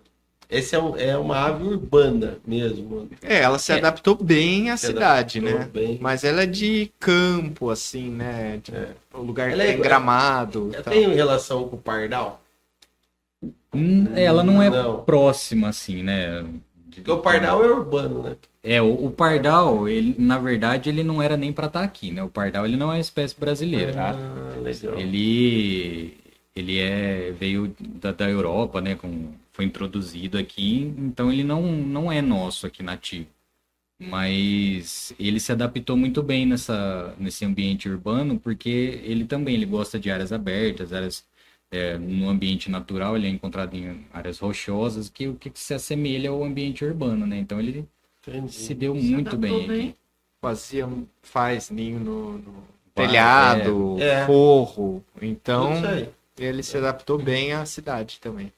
Esse é, um- é uma ave urbana mesmo. É, ela se É. adaptou bem à Se cidade, né? bem. Mas ela é de campo, assim, né? De um lugar que Ela é- tem gramado. Ela tal. tem relação com o pardal? Hum, Ela não é Não. próxima, assim, né? Porque o pardal é urbano, né? É, o, o pardal, ele, na verdade, ele não era nem pra estar aqui, né? O pardal, ele não é uma espécie brasileira. Ah, legal. Ele, ele é, veio da, da Europa, né? Com, foi introduzido aqui, então ele não, não é nosso aqui nativo. Mas ele se adaptou muito bem nessa, nesse ambiente urbano, porque ele também ele gosta de áreas abertas, áreas é, no ambiente natural, ele é encontrado em áreas rochosas, que o que se assemelha ao ambiente urbano, né? Então ele Entendi. se deu Se muito adaptou bem aqui. Fazia, faz ninho no, no telhado, é. É. forro. Então, ele se adaptou bem à cidade também.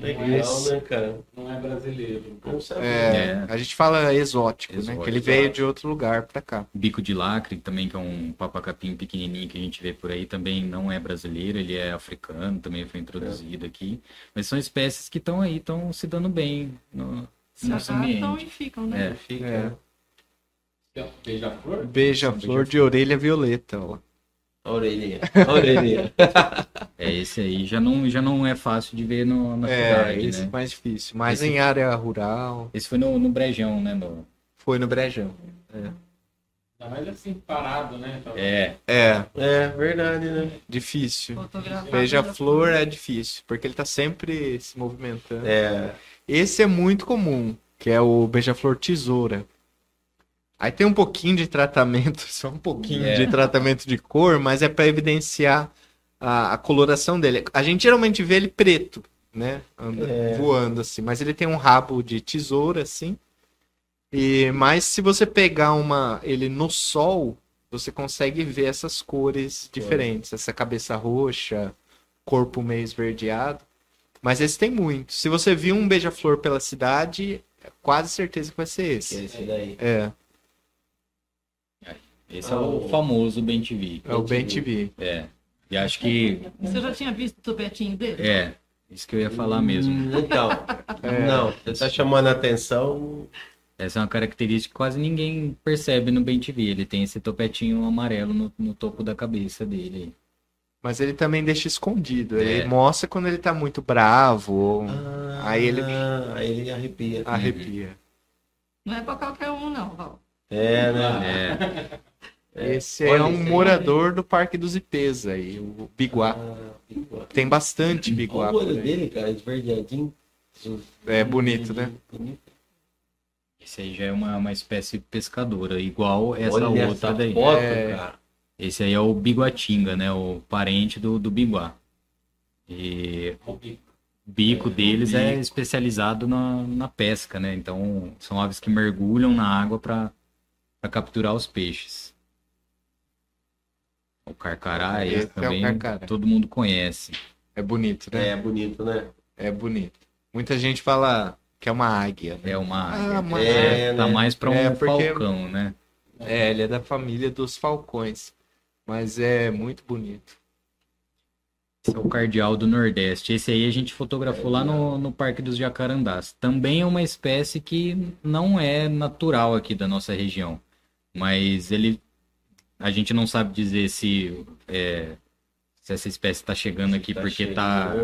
Legal, né, cara? Não é brasileiro. Não sabia. É, É. A gente fala exótico, né? Exótico. Que ele veio de outro lugar pra cá. Bico de lacre, também, que é um papacapim pequenininho que a gente vê por aí, também não é brasileiro, ele é africano, também foi introduzido aqui. Mas são espécies que estão aí, estão se dando bem no Se nosso ambiente. e ficam, né? É. Fica. É. Beija-flor. Beija-flor de orelha violeta, ó. A orelhinha. A orelhinha. É, esse aí já não, já não é fácil de ver no, na É, cidade, esse é né? mais difícil. Mais Esse- em área rural. Esse foi no, no Brejão, né? no- Foi no Brejão. Ainda mais assim, parado, né? Então, É, É, verdade, né? difícil. Beija-flor é difícil, porque ele tá sempre se movimentando. É. Esse é muito comum, que é o beija-flor tesoura. Aí tem um pouquinho de tratamento, só um pouquinho É. de tratamento de cor, mas é para evidenciar a, a coloração dele. A gente geralmente vê ele preto, né? Anda, É. Voando assim, mas ele tem um rabo de tesoura assim. E mas se você pegar uma ele no sol, você consegue ver essas cores diferentes, essa cabeça roxa, corpo meio esverdeado. Mas esse tem muito. Se você viu um beija-flor pela cidade, é quase certeza que vai ser esse. Esse daí. É, Esse é o famoso Ben TV. é o Ben TV. É. E acho que Você já tinha visto o topetinho dele? é isso que eu ia falar mesmo. Hum, Então, É. não, você tá chamando a atenção. Essa é uma característica que quase ninguém percebe no Ben TV. Ele tem esse topetinho amarelo no, no topo da cabeça dele. Mas ele também deixa escondido. Ele É. mostra quando ele tá muito bravo ou Ah, Aí ele- Aí ele arrepia. arrepia. Não é pra qualquer um, não, Val. É, né? É, É. Esse é Olha, um esse aí- morador do Parque dos Ipês aí, o Biguá. Ah, biguá. Tem bastante Olha Biguá o olho dele, cara, esverdeadinho. É bonito, né? Bonito. esse aí já é uma, uma espécie pescadora, igual essa Olha outra essa daí. foto, É. cara. Esse aí é o biguatinga, né? O parente do, do biguá. E o bico deles é especializado na, na pesca, né? Então são aves que mergulham na água para capturar os peixes. O carcará, Esse esse é o também carcará. todo mundo conhece. É bonito, né? É bonito, né? É bonito. Muita gente fala que é uma águia. né? É uma Ah, águia. uma É, Tá né? mais para um É, porque- falcão, né? É, ele é da família dos falcões. Mas é muito bonito. Esse é o cardeal do Nordeste. Esse aí a gente fotografou lá no, no Parque dos Jacarandás. Também é uma espécie que não é natural aqui da nossa região. Mas ele. A gente não sabe dizer se, é, se essa espécie está chegando aqui porque está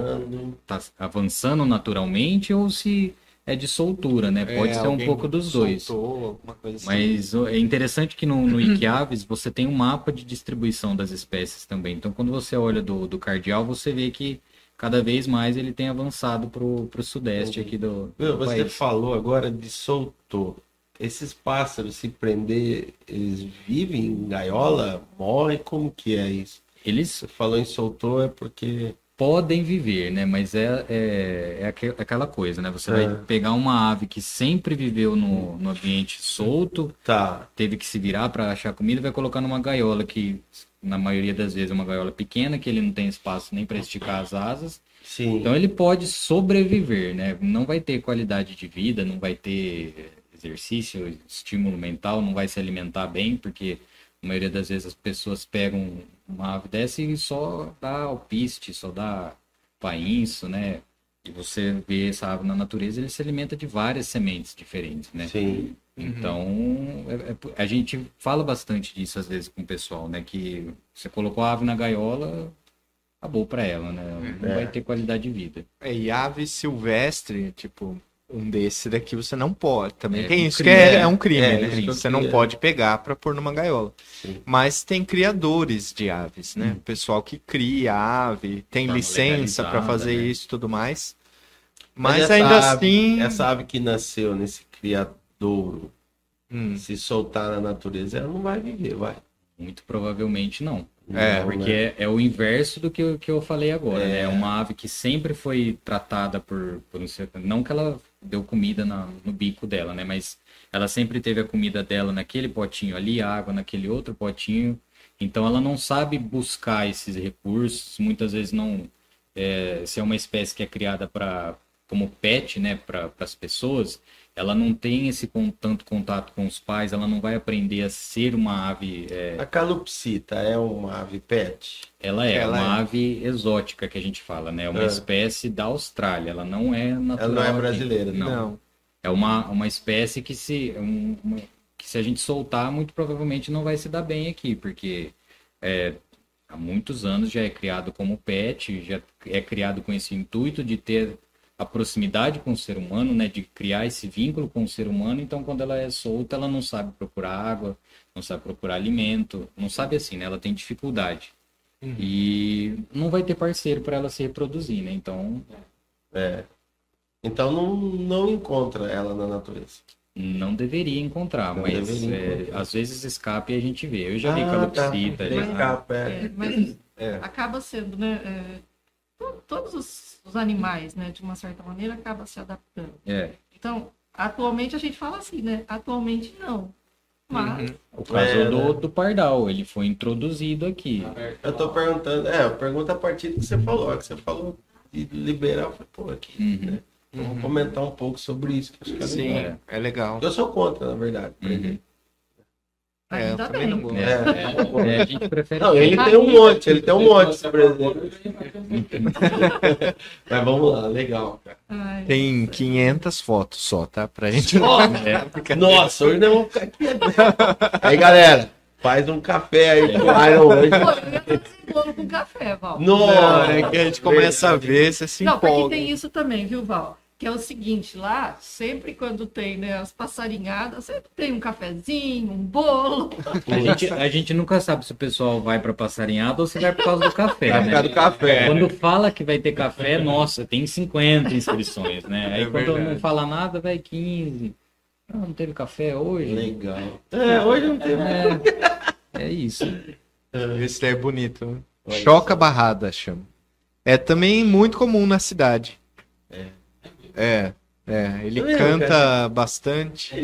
tá avançando naturalmente ou se é de soltura, né? Pode É, ser um pouco dos dois. soltou, alguma coisa assim. Mas ó, é interessante que no, no Iquiaves você tem um mapa de distribuição das espécies também. Então, quando você olha do, do cardeal, você vê que cada vez mais ele tem avançado pro, pro sudeste aqui do, Meu, do você país. falou agora de soltou. Esses pássaros, se prender, eles vivem em gaiola? Morrem? Como que é isso? Eles Você falou em soltou é porque... podem viver, né? Mas é, é, é aque- aquela coisa, né? Você É. vai pegar uma ave que sempre viveu no, no ambiente solto, Tá, teve que se virar para achar comida, vai colocar numa gaiola que, na maioria das vezes, é uma gaiola pequena, que ele não tem espaço nem para esticar as asas. sim. Então ele pode sobreviver, né? Não vai ter qualidade de vida, não vai ter exercício, estímulo mental, não vai se alimentar bem, porque a maioria das vezes as pessoas pegam uma ave dessa e só dá alpiste, só dá painço, né? E você vê essa ave na natureza, ele se alimenta de várias sementes diferentes, né? Sim. Então, é- é- a gente fala bastante disso às vezes com o pessoal, né? Que você colocou a ave na gaiola, acabou pra ela, né? Não É. vai ter qualidade de vida. É, e ave silvestre, tipo, um desse daqui você não pode. Também É, tem um isso crime, que é, né? é um crime, É, né? Você não pode pegar para pôr numa gaiola. Sim. Mas tem criadores de aves, né? Pessoal que cria ave, tem Forma licença para fazer né? isso e tudo mais. Mas Mas, ainda ave- assim. Essa ave que nasceu nesse criadouro, Hum, se soltar na natureza, ela não vai viver, vai. Muito provavelmente não. É, Porque né? é, é o inverso do que, eu- que eu falei agora, É. né? É uma ave que sempre foi tratada por, por um ser... Não que ela deu comida na- no bico dela, né? Mas ela sempre teve a comida dela naquele potinho ali, a água naquele outro potinho. Então ela não sabe buscar esses recursos, muitas vezes não... é, se é uma espécie que é criada para como pet, né, para as pessoas, ela não tem esse con- tanto contato com os pais, ela não vai aprender a ser uma ave é, A calopsita é uma ave pet? ela é Ela uma é. ave exótica que a gente fala, né? É uma É. espécie da Austrália. Ela não é natural. Ela não é brasileira, Não. não. É uma, uma espécie que se, um- uma- que se a gente soltar, muito provavelmente não vai se dar bem aqui, porque é, há muitos anos já é criado como pet, já é criado com esse intuito de ter a proximidade com o ser humano, né? De criar esse vínculo com o ser humano. Então, quando ela é solta, ela não sabe procurar água, não sabe procurar alimento, não sabe assim, né? Ela tem dificuldade. E não vai ter parceiro para ela se reproduzir, né? Então, É. Então não, não encontra ela na natureza. não deveria encontrar, Não mas deveria é, encontrar. às vezes escape e a gente vê. Eu já vi Ah, calopsita, tá. Já- capa, é. É, mas É. acaba sendo, né? To- todos os, os animais, né, de uma certa maneira, acabam se adaptando. é. Então, atualmente a gente fala assim, né? Atualmente não. Mas Uhum. O caso É, do, né? do pardal, ele foi introduzido aqui. Eu tô perguntando, é, eu pergunto a partir do que você falou, que você falou de liberar, eu falei, pô, aqui, Uhum. né? Então, Vamos comentar um pouco sobre isso, que acho que é Sim, legal. é legal. Eu sou contra, na verdade. Uhum. É, ainda bem. não gosto. É. É, a gente prefere. Não, ele tem um monte, ele tem um monte. Mas vamos lá, legal, cara. Ai, Tem 500 fotos só, tá? Pra gente. É. Nossa, hoje nós vamos ficar aqui. Aí, galera, faz um café aí pro Iron hoje. Pô, eu ia bolo com café, Val. Não, Nossa, é que a gente começa a ver, você se Não, porque empolga. tem isso também, viu, Val? Que é o seguinte, lá, sempre quando tem né, as passarinhadas, sempre tem um cafezinho, um bolo. A gente, a gente nunca sabe se o pessoal vai para passarinhada ou se vai por causa do café. Vai né? ficar do café. Quando fala que vai ter café, nossa, tem 50 inscrições, né? Aí É quando verdade. não fala nada, vai 15. Ah, não teve café hoje? Legal. É, hoje não tem mais. É, é isso. Esse daí é bonito. né? Choca barrada, chama. É também muito comum na cidade. É. É, ele Tá vendo, canta bastante.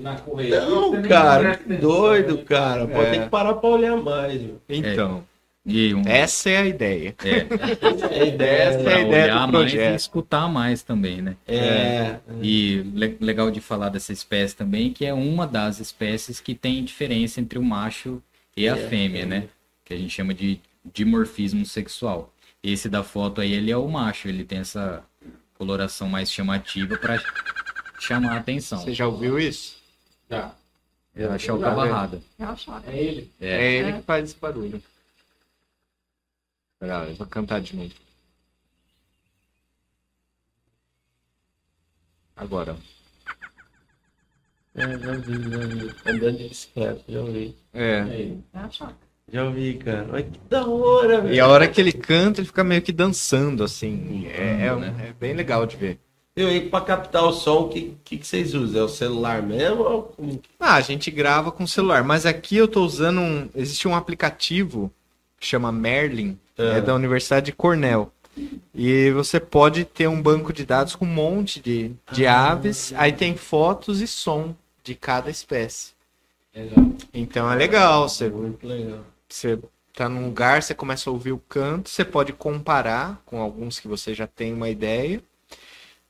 Na correria. Não, cara, que doido, cara. Pode É. ter que parar pra olhar mais. Viu? Então, E um, essa é a ideia. é, É a ideia. Essa é a pra ideia olhar do mais e projeto. escutar mais também, né? É. E le- legal de falar dessa espécie também, que é uma das espécies que tem diferença entre o macho e a É, fêmea, né? Que a gente chama de dimorfismo sexual. Esse da foto aí, ele é o macho, ele tem essa coloração mais chamativa para chamar a atenção. Você já ouviu isso? Já. É a chalcabarrada. É a choca. É ele. É. É ele É. que faz esse barulho. Pera, eu vou cantar de novo. Agora. É, já vi, já vi. Andando de bicicleta, já vi. É. Aí. É a chácara. Já vi, cara. Olha que da hora, velho. E a hora que ele canta, ele fica meio que dançando, assim. É, é, né? é bem legal de ver. Eu aí pra captar o som, o que, que, que vocês usam? É o celular mesmo? Ou... Ah, a gente grava com celular, mas aqui eu tô usando um. Existe um aplicativo que chama Merlin, Ah. é da Universidade de Cornell. E você pode ter um banco de dados com um monte de, de aves, aí tem fotos e som de cada espécie. Legal. Então é legal, você, Muito legal. Você tá num lugar, você começa a ouvir o canto, você pode comparar com alguns que você já tem uma ideia.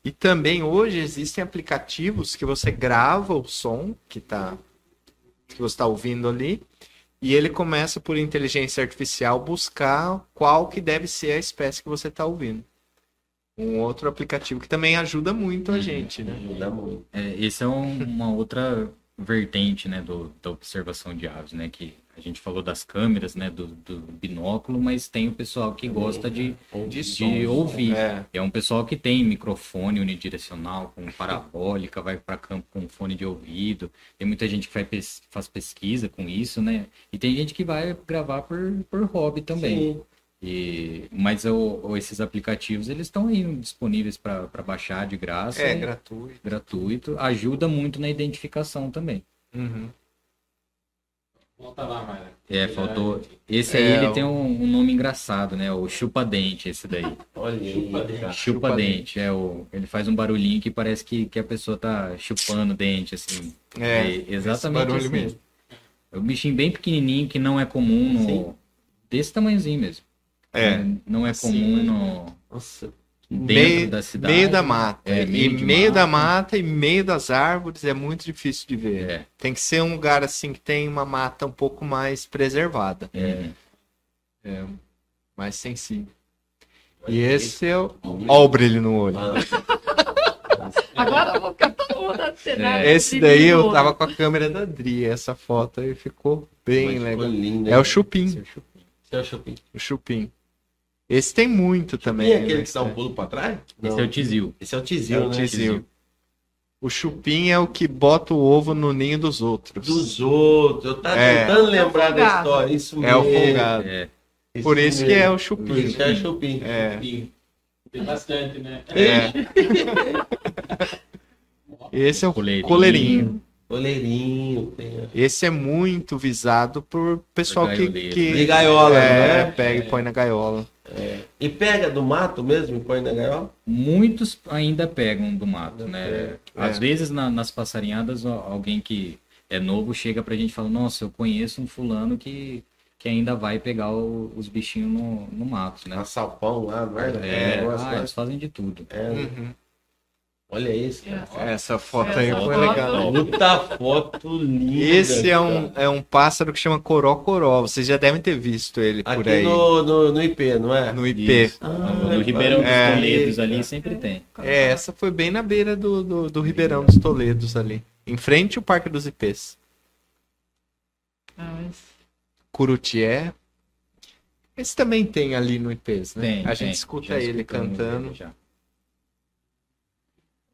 E também hoje existem aplicativos que você grava o som que tá que você está ouvindo ali e ele começa por inteligência artificial buscar qual que deve ser a espécie que você está ouvindo. Um outro aplicativo que também ajuda muito a gente, né? Ajuda muito. É, esse é um- uma outra vertente, né, do, da observação de aves, né, que a gente falou das câmeras, né, do, do binóculo, mas tem o pessoal que gosta de, de, som, ouvir. É, É um pessoal que tem microfone unidirecional, com parabólica, vai para campo com fone de ouvido. Tem muita gente que faz, faz pesquisa com isso, né? E tem gente que vai gravar por, por hobby também. Sim. E, mas o- esses aplicativos, eles estão aí disponíveis para baixar de graça. é gratuito. gratuito. Ajuda muito na identificação também. Uhum. Volta lá, Mayra. É, faltou. Esse aí É, ele o- tem um, um nome engraçado, né? O chupa-dente, esse daí. Olha cara. Chupa-dente. É o, ele faz um barulhinho que parece que, que a pessoa tá chupando o dente, assim. É, É, exatamente esse barulho assim. mesmo. É um bichinho bem pequenininho que não é comum no. Sim. Desse tamanhozinho mesmo. É. Não é Sim. comum no. Nossa. Dentro meio, da cidade. meio da mata. É, e meio de meio da mata. mata e meio das árvores é muito difícil de ver. É. Tem que ser um lugar assim que tem uma mata um pouco mais preservada, É. mais sensível. E esse é o. Ó o brilho no olho. Agora eu vou ficar toda cenário. Esse daí eu tava com a câmera da Dri, essa foto aí ficou bem Mas legal. ficou lindo, É hein? o chupim, é o chupim. o chupim. Esse tem muito também. E aquele né? que dá um pulo pra trás? Esse Não. é o tizil. Esse é o É tizil, o né? tizil. O chupim é o que bota o ovo no ninho dos outros. Dos outros. Eu tava É. tentando lembrar da folgado. história. Isso É o mesmo. folgado. É. Por isso que é o chupim. Por isso que é chupim. É. Tem bastante, né? É. Esse é o Coleirinho. coleirinho. Coleirinho. Tem... Esse é muito visado por pessoal que, que De gaiola, é, né? pega e põe na gaiola. E pega do mato mesmo e põe na gaiola? Muitos ainda pegam do mato, né? É. Às vezes na- nas passarinhadas alguém que é novo chega pra gente e fala, nossa, eu conheço um fulano que, que ainda vai pegar o- os bichinhos no, no mato, né? Na salpão lá, não é? É, Negócio ah, eles fazem de tudo. É, Uhum. Olha isso, cara. Essa foto aí Essa foi foto- legal. Puta foto linda. Esse é um, cara. é um pássaro que chama coró-coró. Vocês já devem ter visto ele por Aqui aí. no, no, no IP, não é? No IP. Isso. no Ribeirão dos É. Toledos ali sempre tem. É, essa foi bem na beira do, do, do Ribeirão dos Toledos ali. Em frente ao Parque dos IPs. Ah, mas- Curutié. Esse também tem ali no IPs, né? Tem, A gente tem. escuta Já ele cantando. já.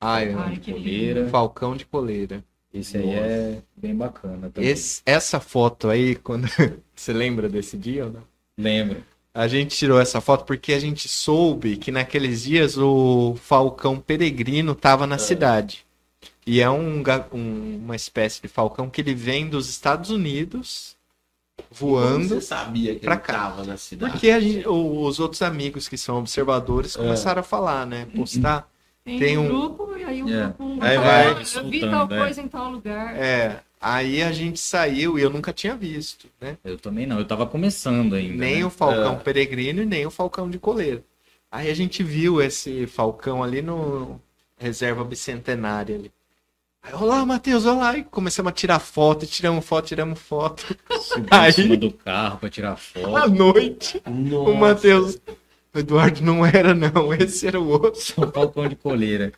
Ai, Ai, lindo. Coleira. Falcão de coleira. Esse aí é bem bacana também. Esse, essa foto aí, quando você lembra desse dia ou não? Lembro. A gente tirou essa foto porque a gente soube que naqueles dias o falcão peregrino estava na cidade. E é um, um- uma espécie de falcão que ele vem dos Estados Unidos voando. Você sabia que pra ele cá. tava na cidade. Porque a gente- os outros amigos que são observadores É. começaram a falar, né? Postar. Tem, Tem um um- grupo e aí o É. grupo. um Aí fala, vai "Ah, Eu vi tal é. coisa em tal lugar. É. Aí a gente saiu e eu nunca tinha visto, né? Eu também não. Eu tava começando ainda. Nem né? o falcão É. peregrino e nem o falcão de coleira. Aí a gente viu esse falcão ali no reserva bicentenária ali. Aí, olá, Matheus, olá. E começamos a tirar foto, tiramos foto, tiramos foto. Subi Aí- em cima do carro pra tirar foto. À noite, Nossa. o Matheus. O Eduardo não era, não. Esse era o outro. Só um falcão de coleira.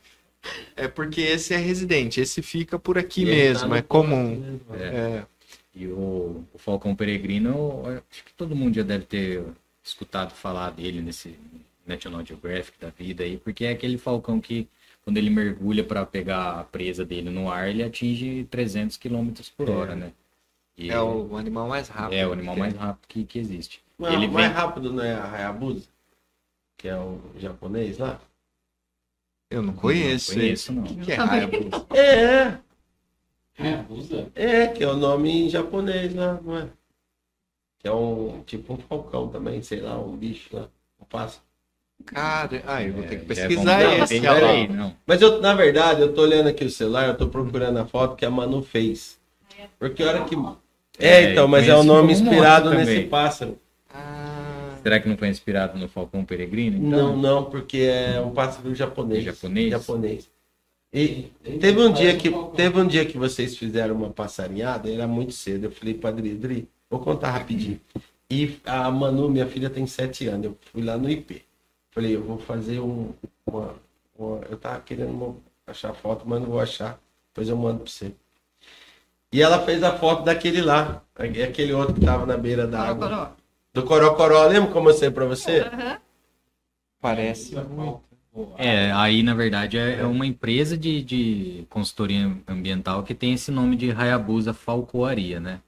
É porque esse é residente, esse fica por aqui E ele mesmo, tá é comum. posto, né? É. E o, o Falcão Peregrino, acho que todo mundo já deve ter escutado falar dele nesse National Geographic da vida aí, porque é aquele falcão que quando ele mergulha para pegar a presa dele no ar, ele atinge 300 km por É. hora, né? E É o animal mais rápido. é o animal que mais rápido que, que existe. Não, ele mais vem- rápido não é a Hayabusa? Que é o japonês lá? Eu não conheço. Não conheço, não. O que é. Hayabusa? É, É, usa. é, que é o nome em japonês lá, não é? Que é um tipo um falcão também, sei lá, um bicho lá, um pássaro. Cara, ah, eu vou ter que É, pesquisar é bom- esse. Lá. aí, não. Mas eu, na verdade, eu tô olhando aqui o celular, eu tô procurando a foto que a Manu fez. Porque a hora que. É, É, então, mas é nome um monte inspirado nesse pássaro. Será que não foi inspirado no Falcão Peregrino? Não, Então? não, porque é um pássaro japonês. Japonês? Japonês. E teve um dia que teve um dia que vocês fizeram uma passarinhada, era muito cedo. Eu falei para Adri, Adri, vou contar rapidinho. E a Manu, minha filha, tem sete anos. Eu fui lá no IP. Falei, eu vou fazer um, uma, uma- Eu tava querendo uma- achar foto, mas não vou achar. Depois eu mando pra você. E ela fez a foto daquele lá, aquele outro que tava na beira da água. Coró. Do Corocoró, lembra como eu mostrei pra você? Aham. parece muito. É, aí na verdade é, é uma empresa de, de consultoria ambiental que tem esse nome de Hayabusa Falcoaria, né?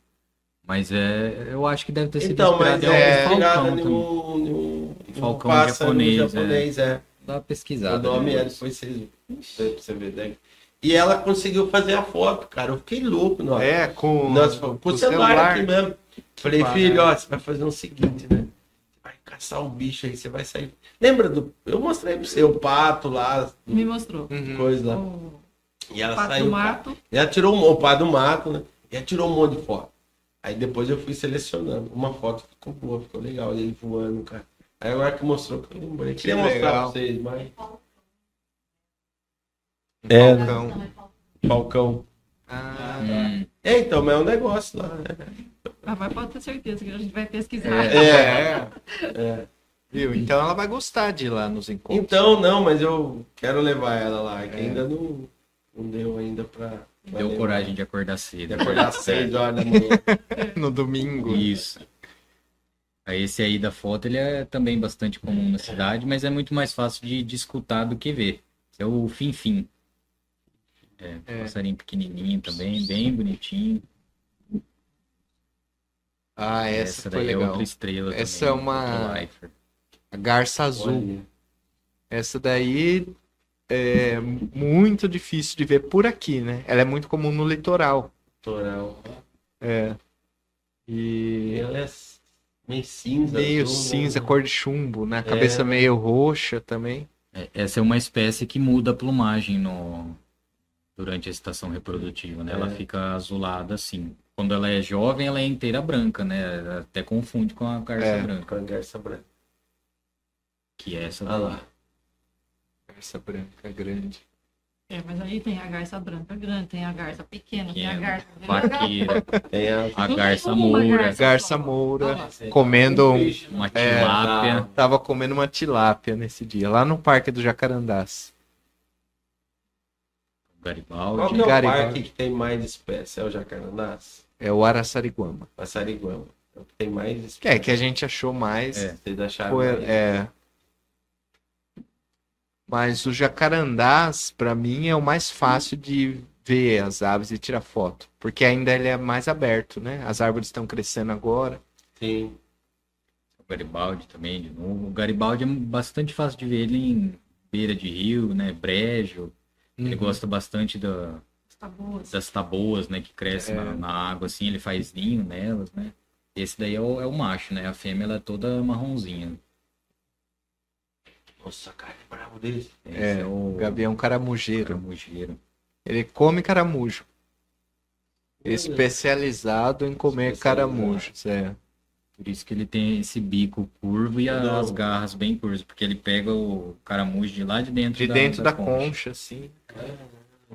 Mas é, eu acho que deve ter sido Então, mas é falcão em um Falcão japonês, japonês, é. Dá uma O pesquisada. nome é, depois. depois você, você ver. Né? E ela conseguiu fazer a foto, cara. Eu fiquei louco, nossa. É, com, Nossa, com o celular, aqui mesmo. Falei, filho, ó, você vai fazer o seguinte, né? Você vai caçar um bicho aí, você vai sair. Lembra do. Eu mostrei pra você o pato lá, Me mostrou. Uhum. coisa lá. O E ela pato saiu. do mato. E ela tirou um, o pato do mato, né? E ela tirou um monte de foto. Aí depois eu fui selecionando. Uma foto ficou boa, ficou legal. Ele voando, cara. Aí agora que mostrou que eu lembrei. Que Queria mostrar pra legal. vocês, mas. É, né? Falcão. Falcão. Ah, Hum, É, então, mas é um negócio lá. né? Ah, mas pode ter certeza que a gente vai pesquisar. é. É. Viu? Então ela vai gostar de ir lá nos encontros. Então, não, mas eu quero levar ela lá, que É. ainda não, não deu ainda pra. pra deu levar. coragem de acordar De cedo. acordar seis horas da manhã. No domingo. Isso. Aí esse aí da foto, ele é também bastante comum na cidade, mas é muito mais fácil de, de escutar do que ver. Esse é o Fim-Fim. É, É. passarinho pequenininho também, bem bonitinho. Ah, essa, foi daí é legal. outra estrela Essa também, é uma-. A garça azul. Olha. Essa daí é muito difícil de ver por aqui, né? Ela é muito comum no litoral. Toral. É. E ela é meio cinza. meio azul, cinza, né? cor de chumbo, né? A cabeça É. meio roxa também. É, Essa é uma espécie que muda a plumagem no... durante a estação reprodutiva, né? Ela É. fica azulada assim. Quando ela é jovem, ela é inteira branca, né? Até confunde com a garça É. branca, Com a garça branca. que é essa Olha daí. lá. Garça branca grande. É, mas aí tem a garça branca grande, tem a garça pequena, tem a Pequena, garça. Vaqueira, Tem a. a garça moura, garça. Moura. Lá. Comendo um- uma É, tilápia. Tava comendo uma tilápia nesse dia, lá no Parque do Jacarandás. Qual Garibaldi. que é o Garibaldi. parque que tem mais espécies? É o Jacarandás? É o Araçariguama. Passariguama. É o que tem mais Que espécies. é que a gente achou mais. É. Vocês acharam? Foi- mais? é. Mas o jacarandás, pra mim, é o mais fácil de ver as aves e tirar foto. Porque ainda ele é mais aberto, né? As árvores estão crescendo agora. Sim. O Garibaldi também, de novo. O Garibaldi é bastante fácil de ver ele em beira de rio, né? Brejo. Ele Uhum. gosta bastante da, boa. das taboas, né? Que crescem É. na, na água, assim. Ele faz ninho nelas, né? Esse daí é o, é o macho, né? A fêmea, ela é toda marronzinha. Nossa, cara, que bravo desse. Esse É, é o O gavião caramujeiro. caramujeiro. Ele come caramujo. Especializado em comer Especializado. caramujos. É. Por isso que ele tem esse bico curvo e Não. as garras bem curvas, porque ele pega o caramujo de lá de dentro De da, dentro da, concha. concha, assim.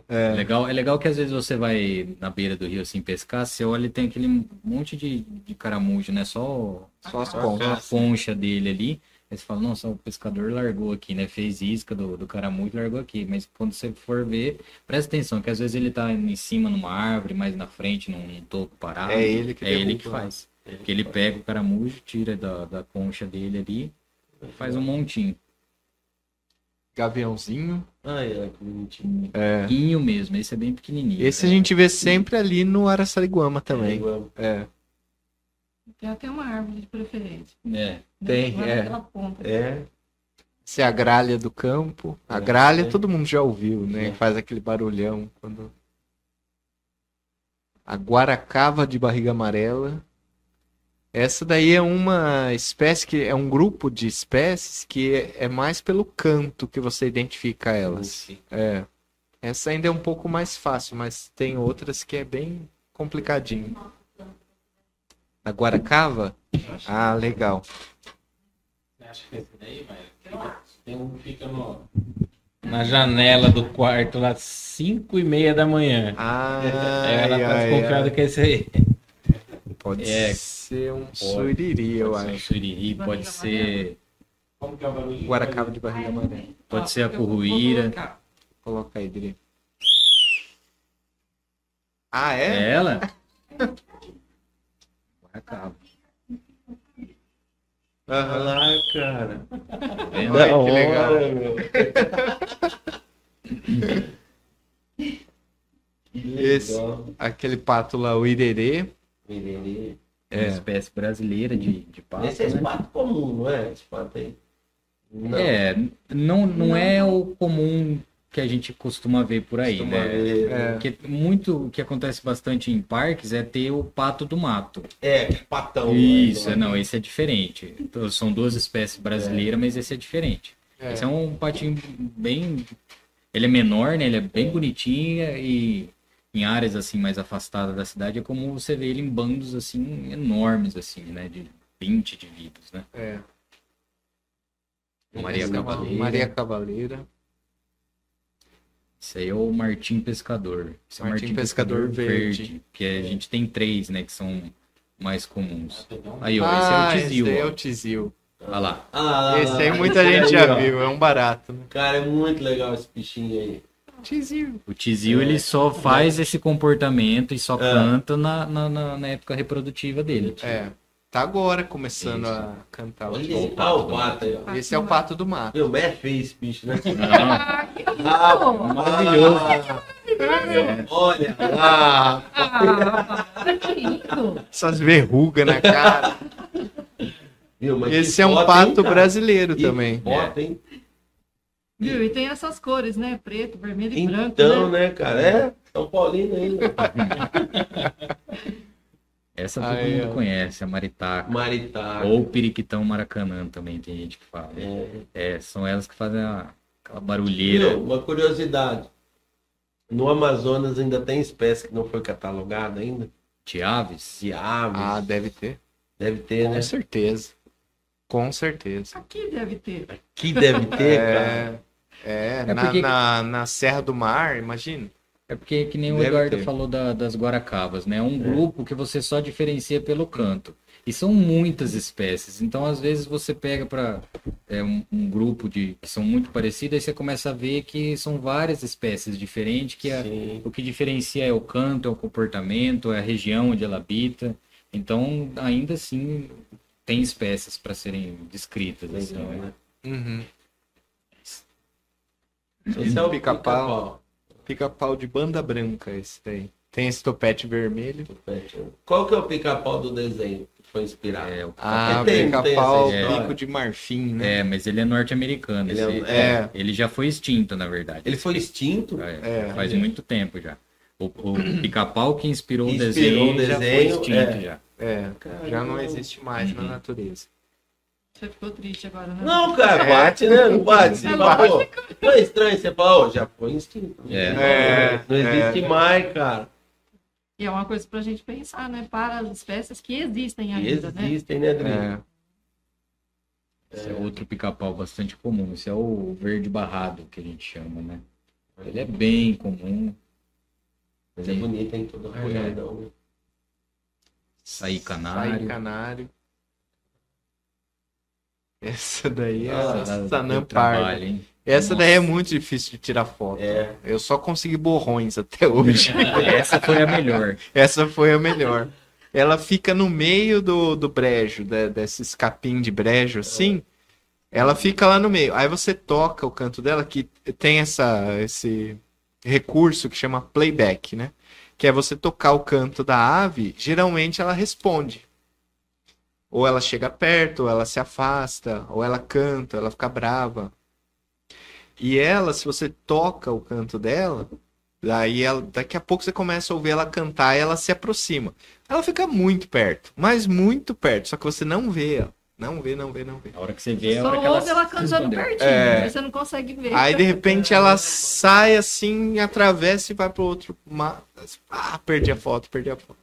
É legal, é legal que às vezes você vai na beira do rio assim pescar, você olha e tem aquele monte de, de caramujo, né? Só Só as Ah, pontas. a concha dele ali. Aí você fala, nossa, o pescador largou aqui, né? Fez isca do, do caramujo e largou aqui. Mas quando você for ver, presta atenção, que às vezes ele tá em cima numa árvore, mais na frente, num, num topo parado. É ele que É ele que faz. Porque ele pega o caramujo, tira da, da concha dele ali, e faz um montinho. gaviãozinho. Ai, ai, que bonitinho. É. Mesmo, esse é bem pequenininho. Esse a gente vê sempre ali no Araçariguama também. É. Tem até uma árvore de preferência. É. Tem, Lá é. ponta. É. Essa é a gralha do campo. A É, gralha é. todo mundo já ouviu, né? É. Faz aquele barulhão quando. A guaracava de barriga amarela. Essa daí é uma espécie que é um grupo de espécies que é, é mais pelo canto que você identifica elas. É. Essa ainda é um pouco mais fácil, mas tem outras que é bem complicadinho. A guaracava? Ah, legal. Acho que esse daí, mas tem um que fica no, na janela do quarto lá, 5 e meia da manhã. Ah, Ela tá desconfiada que é esse aí. Pode É. ser um suriri, eu Pode ser um acho. suriri, pode ser, Como que é o barulho? Guaracava de barriga amarela. pode ser a curruíra. Coloca aí, Dri. Ah, É é? ela? Guaracava. Olha Aham. lá, cara. Vendo? Olha que legal. hora, meu. Esse, Legal. aquele pato lá, o irerê. Irerê. É uma É. espécie brasileira de, de pato, Esse é né? pato comum, não é? Esse pato aí. Não. É, não, não é o comum que a gente costuma ver por aí, Costuma né? ver, É. Porque muito o que acontece bastante em parques é ter o pato do mato. É, patão. Isso, né? não, esse é diferente. Então, são duas espécies brasileiras, mas esse é diferente. É. Esse é um patinho bem. Ele é menor, né? Ele é bem bonitinho e em áreas assim mais afastadas da cidade é como você vê ele em bandos assim enormes, assim, né? De 20 indivíduos, né? É. Maria Essa é Cavaleira. Maria Cavaleira. Esse aí é o Martim Pescador. Esse é o Martim Pescador verde. Que a gente tem três, né? Que são mais comuns. Aí, ó, ah, esse é o Tizil. esse aí é o Tizil. Olha lá. Ah, Esse aí muita esse gente aí, já ó. viu, é um barato. Né? Cara, é muito legal esse bichinho aí. Tizil. O Tizil, ele só faz esse comportamento e só É. canta na, na, na- na época reprodutiva dele. É. Tá agora começando Isso. a cantar. Olha esse ah, o pato aí, ó. Esse é o pato do mato. Meu, é feio esse bicho, né? Ah, que Ah, lindo! maravilhoso. é, Olha. Ah, que lindo! Essas verrugas na cara. Mas Esse é um pato hein, brasileiro também. Foto, hein? Viu? E tem essas cores, né? Preto, vermelho e branco, Então, né? né, cara? É São Paulino ainda. essa todo Aí, mundo ó. conhece, a maritaca. Maritaca. Ou Periquitão Maracanã também, tem gente que fala. É. É, são elas que fazem a- aquela barulheira. Uma curiosidade. No Amazonas ainda tem espécie que não foi catalogada ainda? de aves. De aves. Ah, deve ter. Deve ter, Com né? certeza. Com certeza. Aqui deve ter. Que deve ter, cara. É, é, É na, porque- na, na Serra do Mar, imagina. É porque, que nem o Deve Eduardo ter. falou da- das guaracavas, né? É um grupo que você só diferencia pelo canto. E são muitas espécies. Então, às vezes, você pega para um, um grupo de que são muito parecidas e você começa a ver que são várias espécies diferentes, que a- o que diferencia é o canto, é o comportamento, é a região onde ela habita. Então, ainda assim, tem espécies para serem descritas. Assim, Legal, né? né? Uhum. Esse é o Pica-pau. pica-pau. De banda branca esse daí. Tem esse topete vermelho. Qual que é o pica-pau do desenho que foi inspirado? É, o Ah, tem- tem pica-pau, essa história. bico de marfim, né? É, mas ele é norte-americano. Ele é- esse- é. Ele já foi extinto, na verdade. Ele foi extinto? É, É. faz muito tempo já. O, o pica-pau que inspirou, Que o inspirou desenho, o já desenho, foi extinto é. já. É, já não existe mais na Uhum. natureza. Você ficou triste agora, né? Não, cara, É. bate, né? Não bate. É fala, não é estranho, você fala, ó, já foi extinto. É. É, não existe é. mais, cara. E é uma coisa pra gente pensar, né? Para as espécies que existem ainda, né? existem, né? É. Esse é outro pica-pau bastante comum. Esse é o verde barrado, que a gente chama, né? Ele é bem comum. Mas é bonito, hein? Todo arranhadão. né? Saí canário. canário. Essa daí é Ah, a hein? Essa daí é muito difícil de tirar foto. É. Eu só consegui borrões até hoje. Essa foi a melhor. Essa foi a melhor. Ela fica no meio do, do brejo, da- desses capim de brejo, assim. Ela fica lá no meio. Aí você toca o canto dela, que tem essa, esse recurso que chama playback, né? Que é você tocar o canto da ave, geralmente ela responde. Ou ela chega perto, ou ela se afasta, ou ela canta, ela fica brava. E ela, se você toca o canto dela, daí ela, daqui a pouco você começa a ouvir ela cantar e ela se aproxima. Ela fica muito perto, mas muito perto, só que você não vê ela. Não vê, não vê, não vê. A hora que você vê, é a Só hora que ela, ouve ela cantando pertinho, É. mas você não consegue ver. Aí de repente ela sai assim, atravessa e vai pro outro. Ah, perdi a foto, perdi a foto.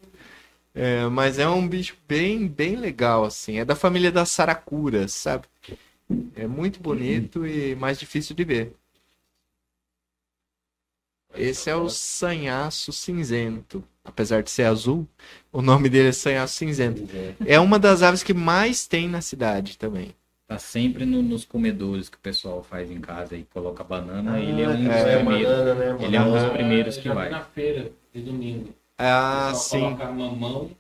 É, mas é um bicho bem, bem legal, assim. É da família das saracuras, sabe? É muito bonito e mais difícil de ver. Esse é o sanhaço cinzento. Apesar de ser azul, o nome dele é sanhaço cinzento. É uma das aves que mais tem na cidade também. Tá sempre no- nos comedores que o pessoal faz em casa e coloca banana. ele é Ah, um dos é, primeiros. banana, né? Ele é um dos primeiros que vai. na feira de domingo. Ah, sim. Coloca mamão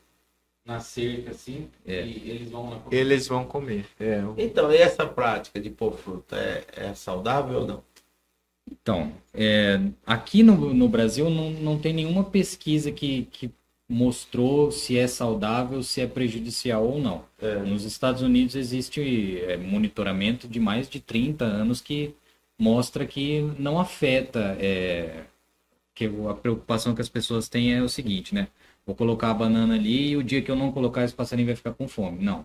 na cerca assim É. e eles vão na Eles vão comer. É, Então, e essa prática de pôr fruta é, é saudável ou não? Então, é, aqui no, no Brasil não, não tem nenhuma pesquisa que, que mostrou se é saudável, se é prejudicial ou não. É. Nos Estados Unidos existe é, monitoramento de mais de 30 anos que mostra que não afeta. É, que a preocupação que as pessoas têm é o seguinte, né? Vou colocar a banana ali e o dia que eu não colocar, esse passarinho vai ficar com fome. Não.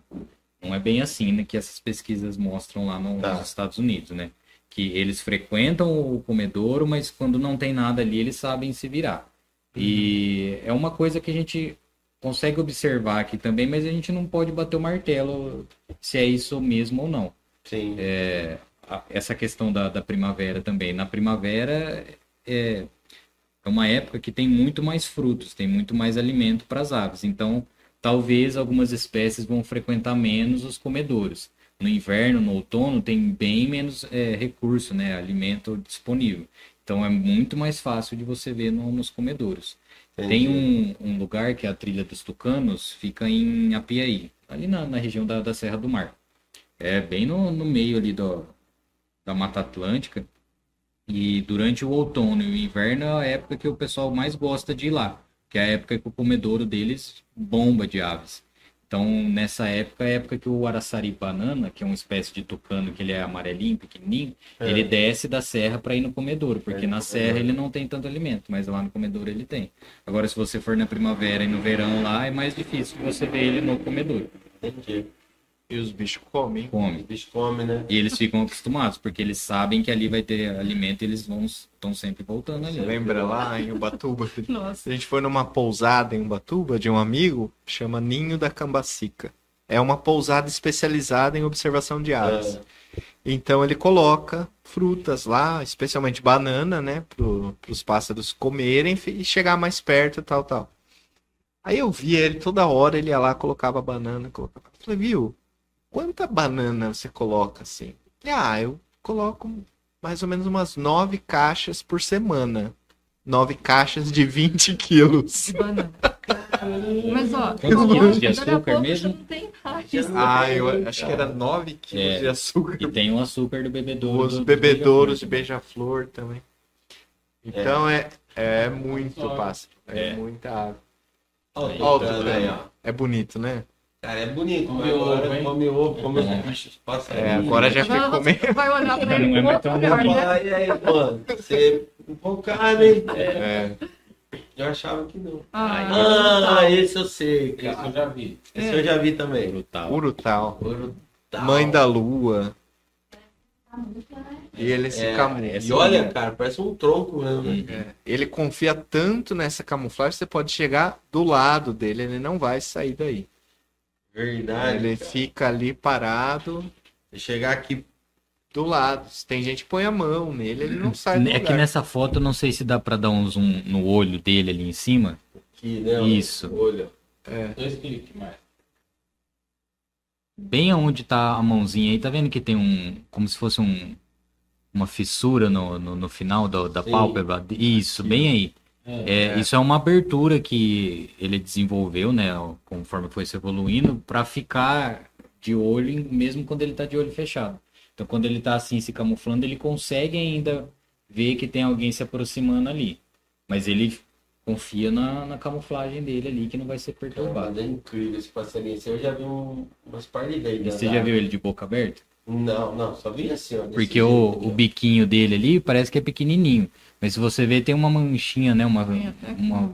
Não é bem assim, né? Que essas pesquisas mostram lá no- Tá. nos Estados Unidos, né? Que eles frequentam o comedouro, mas quando não tem nada ali, eles sabem se virar. E é uma coisa que a gente consegue observar aqui também, mas a gente não pode bater o martelo se é isso mesmo ou não. Sim. A- Essa questão da, da primavera também. Na primavera é, é uma época que tem muito mais frutos, tem muito mais alimento para as aves. Então, talvez algumas espécies vão frequentar menos os comedouros. No inverno, no outono, tem bem menos é, recurso, né, alimento disponível. Então, é muito mais fácil de você ver no- nos comedouros. Tem um, um lugar que é a Trilha dos Tucanos, fica em Apiaí, ali na, na região da, da Serra do Mar. É bem no, no meio ali do, da Mata Atlântica. E durante o outono e o inverno é a época que o pessoal mais gosta de ir lá, que é a época que o comedouro deles bomba de aves. Então, nessa época, é a época que o araçari banana, que é uma espécie de tucano que ele é amarelinho, pequenininho, É. ele desce da serra para ir no comedouro, porque É, na serra ele não tem tanto alimento, mas lá no comedouro ele tem. Agora, se você for na primavera e no verão lá, é mais difícil você ver ele no comedouro. Entendi. E os bichos comem. Come. O bicho come, né? E eles ficam acostumados, porque eles sabem que ali vai ter alimento e eles vão estão sempre voltando ali. Lembra lá em Ubatuba? Nossa. A gente foi numa pousada em Ubatuba de um amigo, chama Ninho da Cambacica. É uma pousada especializada em observação de aves. É. Então ele coloca frutas lá, especialmente banana, né, para os pássaros comerem e chegar mais perto e tal, tal. Aí eu vi ele toda hora, ele ia lá, colocava banana, colocava. Eu Falei, viu, quanta banana você coloca assim? Ah, eu coloco mais ou menos umas nove caixas por semana. Nove caixas de 20 quilos. De banana. Mas ó, Quantos ó, quilos de açúcar mesmo? não tem mais. Ah, eu acho que era 9 quilos É. de açúcar. E tem o açúcar do bebedouro. Os do- do bebedouros de beija-flor também. Então é, é muito Só. pássaro. É, É. muita ave. Olha Aí, o Ó, tucano tudo aí, bem, ó. É bonito, né? Cara, é bonito. Come ovo, hein? come ovo, come É. os bichos passa É, agora já ficou você meio. vai olhar pra Não ele é com mais tão né? Ah, e aí, mano? Você empolgado, hein? É, Eu achava que não. Ah, Ah, esse eu sei, Esse eu cara. já vi. Esse eu já vi também. brutal. Urutau. Urutau. Mãe da lua. E ele se É, camufla. E olha, cara, parece um tronco mesmo, né? É, ele confia tanto nessa camuflagem, você pode chegar do lado dele, ele não vai sair daí. Verdade. ele cara. fica ali parado Se chegar aqui, do lado. Se tem gente que põe a mão nele, ele não sai do É que nessa foto eu não sei se dá pra dar um zoom no olho dele ali em cima. aqui né? Isso. Olha. Dois cliques mais. Bem aonde tá a mãozinha aí, tá vendo que tem um. Como se fosse um. Uma fissura no, no, no final da Sim. pálpebra. Isso, bem aí. É. É, Isso é uma abertura que ele desenvolveu, né, conforme foi se evoluindo, para ficar de olho em- mesmo quando ele está de olho fechado. Então quando ele tá assim se camuflando, ele consegue ainda ver que tem alguém se aproximando ali. Mas ele confia na, na camuflagem dele ali, que não vai ser perturbado. É incrível esse passarinho. Esse Eu já vi um, umas partes dele. Você já viu ele de boca aberta? Não, não, só vi assim, ó. Porque o, jeito o biquinho dele ali parece que é pequenininho. Mas se você ver, tem uma manchinha, né? Uma, uma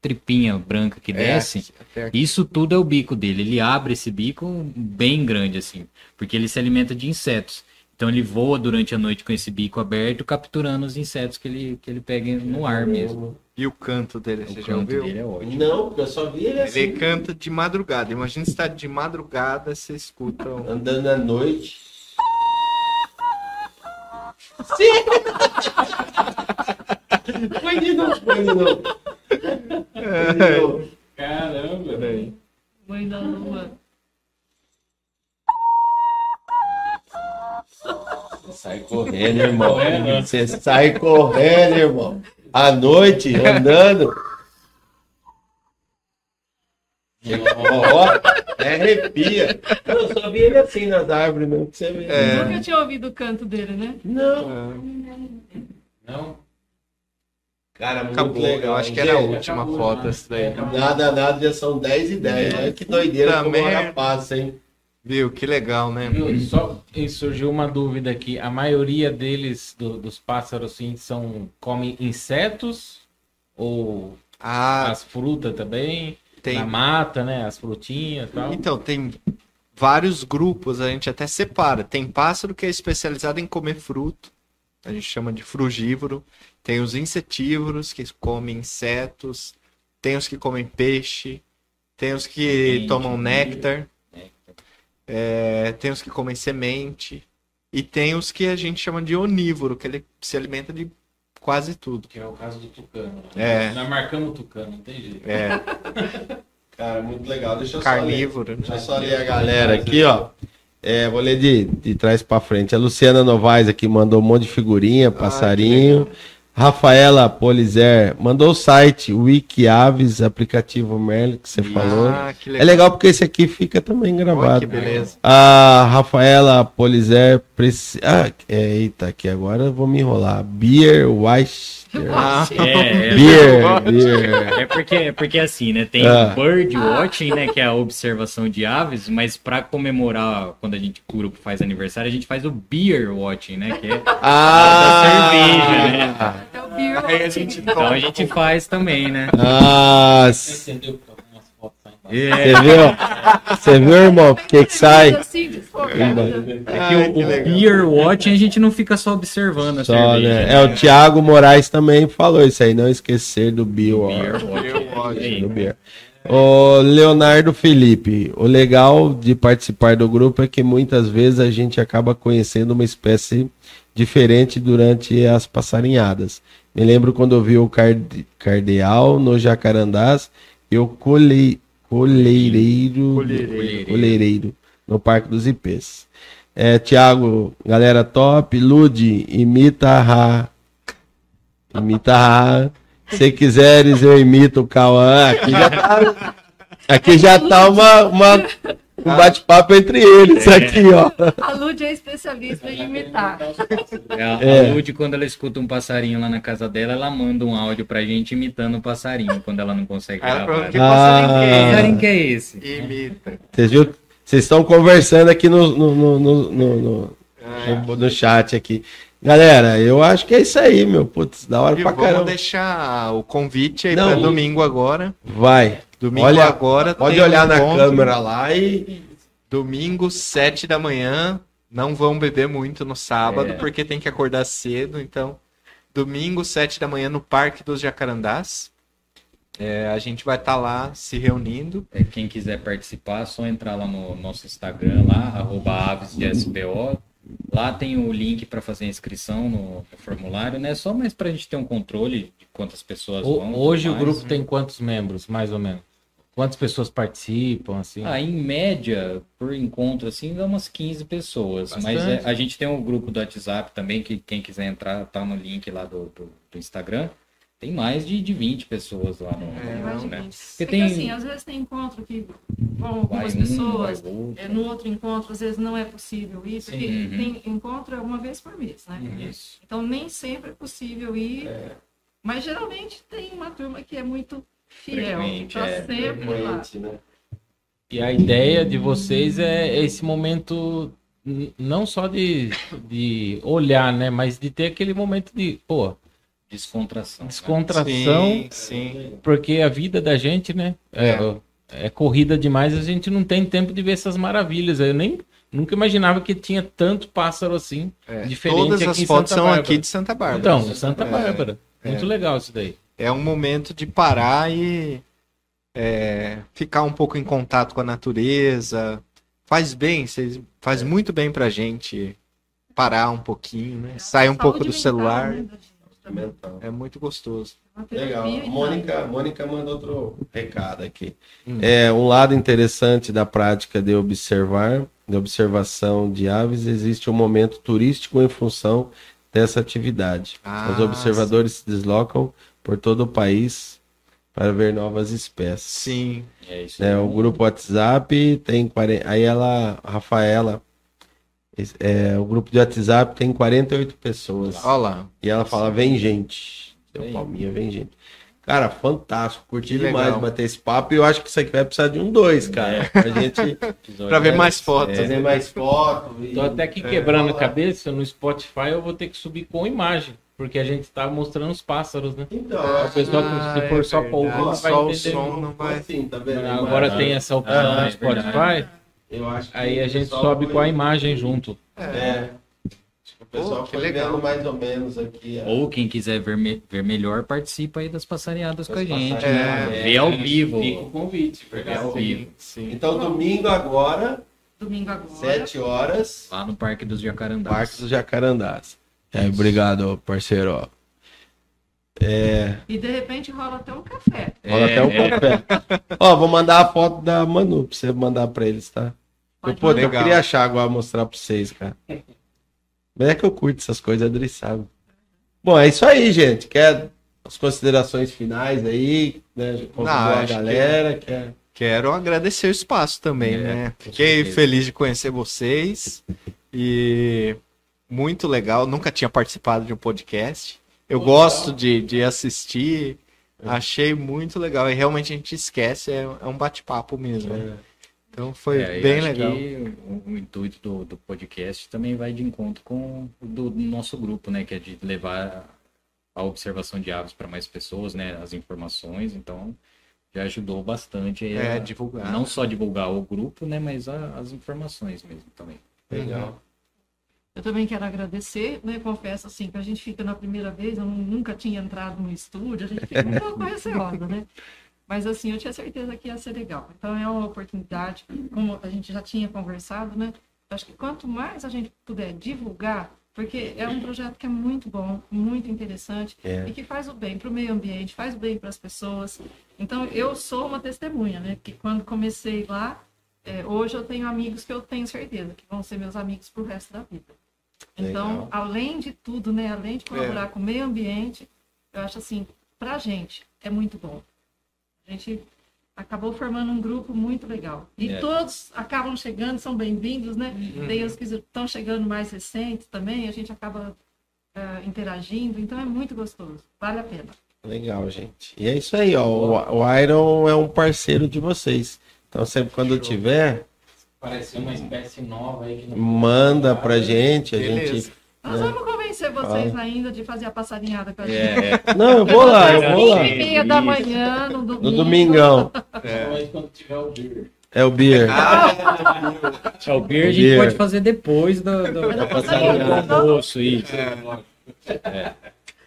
tripinha branca que É, desce. Isso tudo é o bico dele. Ele abre esse bico bem grande, assim. Porque ele se alimenta de insetos. Então ele voa durante a noite com esse bico aberto, capturando os insetos que ele, que ele pega no ar mesmo. E o canto dele, O você já ouviu? dele é ótimo. Não, porque eu só vi ele assim. Ele canta de madrugada. Imagina se tá de madrugada, você escuta um... Andando à noite. Sim! Foi de novo, foi de novo. Foi de novo. Caramba, velho. Mãe da lua. Você sai correndo, irmão. Correndo. Você sai correndo, irmão. À noite, andando. Ó, é arrepia. Eu só vi ele assim nas árvores mesmo, que você vê. É. Nunca tinha ouvido o canto dele, né? Não. Não? Cara, muito Acabou, legal. eu acho que era a última acabou, foto essa daí. Nada, nada, já são 10 e 10. Olha que doideira Puta como a hora merda. passa, hein? Viu? Que legal, né? Viu? Só e surgiu uma dúvida aqui. A maioria deles, do- dos pássaros, assim, são comem insetos ou Ah, as frutas também? Tem. Na mata, né? As frutinhas e tal. Então, tem vários grupos, a gente até separa. Tem pássaro que é especializado em comer fruto, a gente chama de frugívoro. Tem os insetívoros, que comem insetos. Tem os que comem peixe. Tem os que tomam né? néctar. Néctar. É, tem os que comem semente. E tem os que a gente chama de onívoro, que ele se alimenta de quase tudo. Que é o caso do tucano. É. Nós marcamos o tucano, não tem jeito. É, Cara, muito legal. Deixa eu só ler. carnívoro. Deixa eu só ler a galera aqui, ó. É, vou ler de, de trás pra frente. A Luciana Novaes aqui mandou um monte de figurinha, passarinho. Rafaela Polizer mandou o site Wikiaves, aplicativo Merlin, que você falou. Ah, que É legal porque esse aqui fica também gravado. que beleza. A Rafaela Polizer. Preci... Ah, é, eita, aqui agora eu vou me enrolar. Beer White. Ah, É, é, Beer, beer. É porque, é porque assim, né? Tem Ah. o bird watching, né? Que é a observação de aves, mas pra comemorar quando a gente cura faz aniversário, a gente faz o beer watching, né? Que é, Ah, cerveja, né? É o Beer Aí a gente então a gente faz também, né? Ah, Lá. É, você viu? Você viu, irmão? O que que sai? É que o, o beer watching a gente não fica só observando a Só, cerveja. né? né? É, o Thiago Moraes também falou isso aí, não esquecer do Bill. Beer ó. watching. é Do. Beer. O Leonardo Felipe, o legal de participar do grupo é que muitas vezes a gente acaba conhecendo uma espécie diferente durante as passarinhadas. Me lembro quando eu vi o card... cardeal no Jacarandás e o Colhereiro. coleireiro no Parque dos Ipês. É, Tiago, galera top, Lude, imita Ra. Imita Ra. Se quiseres, eu imito o Cauã. Aqui já tá, aqui já tá uma, uma- um bate-papo entre eles aqui, ó. A Lud é especialista em imitar. A, É. a Lud, quando ela escuta um passarinho lá na casa dela, ela manda um áudio pra gente imitando o passarinho, quando ela não consegue ela gravar. que Ah. passarinho que Que é passarinho que é esse? Imita. Vocês viram? Vocês estão conversando aqui no, no, no, no, no- no- Ah, no- no chat aqui. Galera, eu acho que é isso aí, meu. Putz, da hora E pra vamos caramba. deixar o convite aí Não, para e- domingo agora. Vai. Domingo Olha, agora. Pode tem um olhar na encontro. câmera lá e. Domingo, 7 da manhã. Não vão beber muito no sábado, É. porque tem que acordar cedo. Então, domingo, 7 da manhã, no Parque dos Jacarandás. É, a gente vai estar lá se reunindo. É, quem quiser participar, é só entrar lá no nosso Instagram, lá, arroba aves de SBO. Lá tem o link para fazer a inscrição no, no formulário, né? Só mais para a gente ter um controle de quantas pessoas Ho- vão. Hoje o mais, grupo né? tem quantos membros, mais ou menos? Quantas pessoas participam, assim? Ah, em média, por encontro, assim, dá umas 15 pessoas. Mas Bastante. é, a gente tem um grupo do WhatsApp também, que quem quiser entrar, tá no link lá do, do, do Instagram. Tem mais de, de 20 pessoas lá no. É, Mais de né? 20. Porque É tem- que assim, às vezes tem encontro que vão Vai algumas um, pessoas, vai outro. é, no outro encontro, às vezes não é possível ir, porque Sim. tem encontro é uma vez por mês, né? Isso. Então nem sempre é possível ir, mas geralmente tem uma turma que é muito fiel, Frequente, que está é, sempre lá. né? E a ideia de vocês é esse momento não só de, de olhar, né? Mas de ter aquele momento de, pô, Descontração. né? descontração, Sim, sim. porque a vida da gente, né? É, é corrida demais, a gente não tem tempo de ver essas maravilhas. Eu nem nunca imaginava que tinha tanto pássaro assim, É, diferente Todas aqui as em fotos Santa são Bárbara. aqui de Santa Bárbara. Então, Santa É, Bárbara. Muito legal isso daí. É um momento de parar e é, ficar um pouco em contato com a natureza. Faz bem, faz É. muito bem pra gente parar um pouquinho, né? Sair um pouco do mental, celular. né. Mental. É muito gostoso. Terapia Legal. Mônica, Mônica manda outro recado aqui. Hum. É um lado interessante da prática de observar, de observação de aves, existe um momento turístico em função dessa atividade. Ah, Os observadores se deslocam por todo o país para ver novas espécies. Sim. É isso né? aí. O grupo WhatsApp tem 40. Aí ela, a Rafaela, é, o grupo de WhatsApp tem 48 pessoas. Olha lá. E ela fala: vem gente. Deu Vem. palminha, vem gente. Cara, fantástico. Curti Que demais legal. bater esse papo. E eu acho que isso aqui vai precisar de um dois, cara. Pra gente Episódio Pra ver mais fotos. fazer mais fotos. e- Tô até aqui É, quebrando a vamos lá. cabeça, no Spotify eu vou ter que subir com imagem, porque a gente tá mostrando os pássaros, né? Então, O pessoal, Ah, se for é só pra ouvir, não vai Só o entender. som não vai. Assim, tá vendo? Agora Mas, tem essa opção Ah, no é Spotify. Eu acho que aí a o gente sobe foi- com a imagem junto. É. Acho que o pessoal que foi legal. vendo mais ou menos aqui. ó. Ou quem quiser ver, me- ver melhor, participa aí das passareadas com a Das gente. né? É, Vê ao vivo. Fica o convite, Vê verdade. ao vivo. Sim. Então, domingo agora, Domingo agora. 7 horas, Lá no Parque dos Jacarandás. Parque dos Jacarandás. É, obrigado, parceiro. É, E de repente rola até um café. rola É, até um é. café. Ó, vou mandar a foto da Manu pra você mandar pra eles, tá? Eu, Pode pô, eu queria achar agora mostrar pra vocês, cara. Mas é que eu curto essas coisas, Adri sabe. Bom, é isso aí, gente. Quer as considerações finais aí, né? Não, a acho que- galera. Quer... Quero agradecer o espaço também, É, né? Fiquei feliz de conhecer vocês e muito legal. Nunca tinha participado de um podcast. Eu gosto de, de assistir. Achei muito legal. E realmente a gente esquece, é, é um bate-papo mesmo. né? Então foi É, bem legal. o, o intuito do, do podcast também vai de encontro com o do, do nosso grupo, né? Que é de levar a observação de aves para mais pessoas, né? As informações. Então, já ajudou bastante É, a- divulgar. não só divulgar o grupo, né? Mas a- as informações mesmo também. Legal. Eu também quero agradecer, né? Confesso assim que a gente fica na primeira vez, eu nunca tinha entrado no estúdio, a gente fica pouco receosa, né? Mas assim, eu tinha certeza que ia ser legal. Então é uma oportunidade, como a gente já tinha conversado, né? Acho que quanto mais a gente puder divulgar, porque é um projeto que é muito bom, muito interessante É. e que faz o bem para o meio ambiente, faz o bem para as pessoas. Então eu sou uma testemunha, né? Que quando comecei lá, é, hoje eu tenho amigos que eu tenho certeza que vão ser meus amigos pro resto da vida. Então, Legal. além de tudo, né, além de colaborar com o meio ambiente, eu acho assim, pra gente é muito bom. A gente acabou formando um grupo muito legal. E É. todos acabam chegando, são bem-vindos, né? Tem os que estão chegando mais recentes também, a gente acaba ah, interagindo, então é muito gostoso, vale a pena. Legal, gente. E é isso aí, ó. O, o Iron é um parceiro de vocês. Então, sempre quando tiver, Pareceu uma espécie nova aí que não manda pra gente. A Beleza. gente. Nós É. vamos convencer vocês ainda de fazer a passarinhada com a gente. É, Não, eu vou lá, eu vou lá. Meia da manhã, no domingo. No domingão. Mas quando tiver o beer. É o Beer. é, o beer a gente Beer. pode fazer depois do, do, da passarinha do almoço. Isso.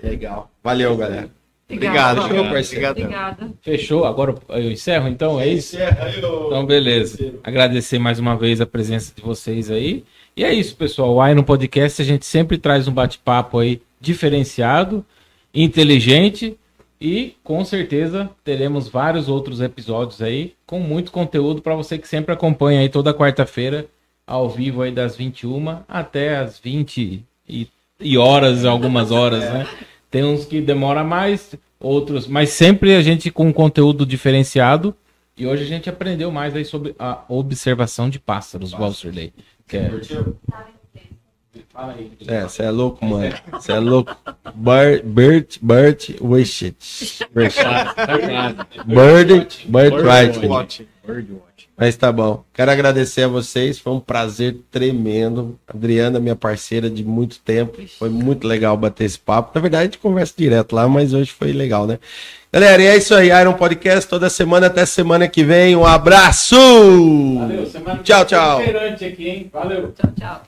Legal. Valeu, galera. Obrigado, Obrigada. João. parceiro. Obrigada. Fechou? Agora eu encerro então, é isso? Então, beleza. Agradecer mais uma vez a presença de vocês aí. E é isso, pessoal. O Ai no Podcast a gente sempre traz um bate-papo aí diferenciado, inteligente e com certeza teremos vários outros episódios aí com muito conteúdo para você que sempre acompanha aí toda quarta-feira ao vivo aí das 21 até as 20 e, e horas, algumas horas, né? Tem uns que demora mais, outros, mas sempre a gente com um conteúdo diferenciado. E hoje a gente aprendeu mais aí sobre a observação de pássaros, Walter Que é... Fala aí. É, você é louco, mano. Você é louco. Bert, Bert, Bert, Wishet. Bird, Bird, Mas tá bom. Quero agradecer a vocês. Foi um prazer tremendo. Adriana, minha parceira de muito tempo. Foi muito legal bater esse papo. Na verdade, a gente conversa direto lá, mas hoje foi legal, né? Galera, e é isso aí. Iron Podcast toda semana. Até semana que vem. Um abraço! Valeu, semana tchau, tchau. Aqui, Valeu. Tchau, tchau.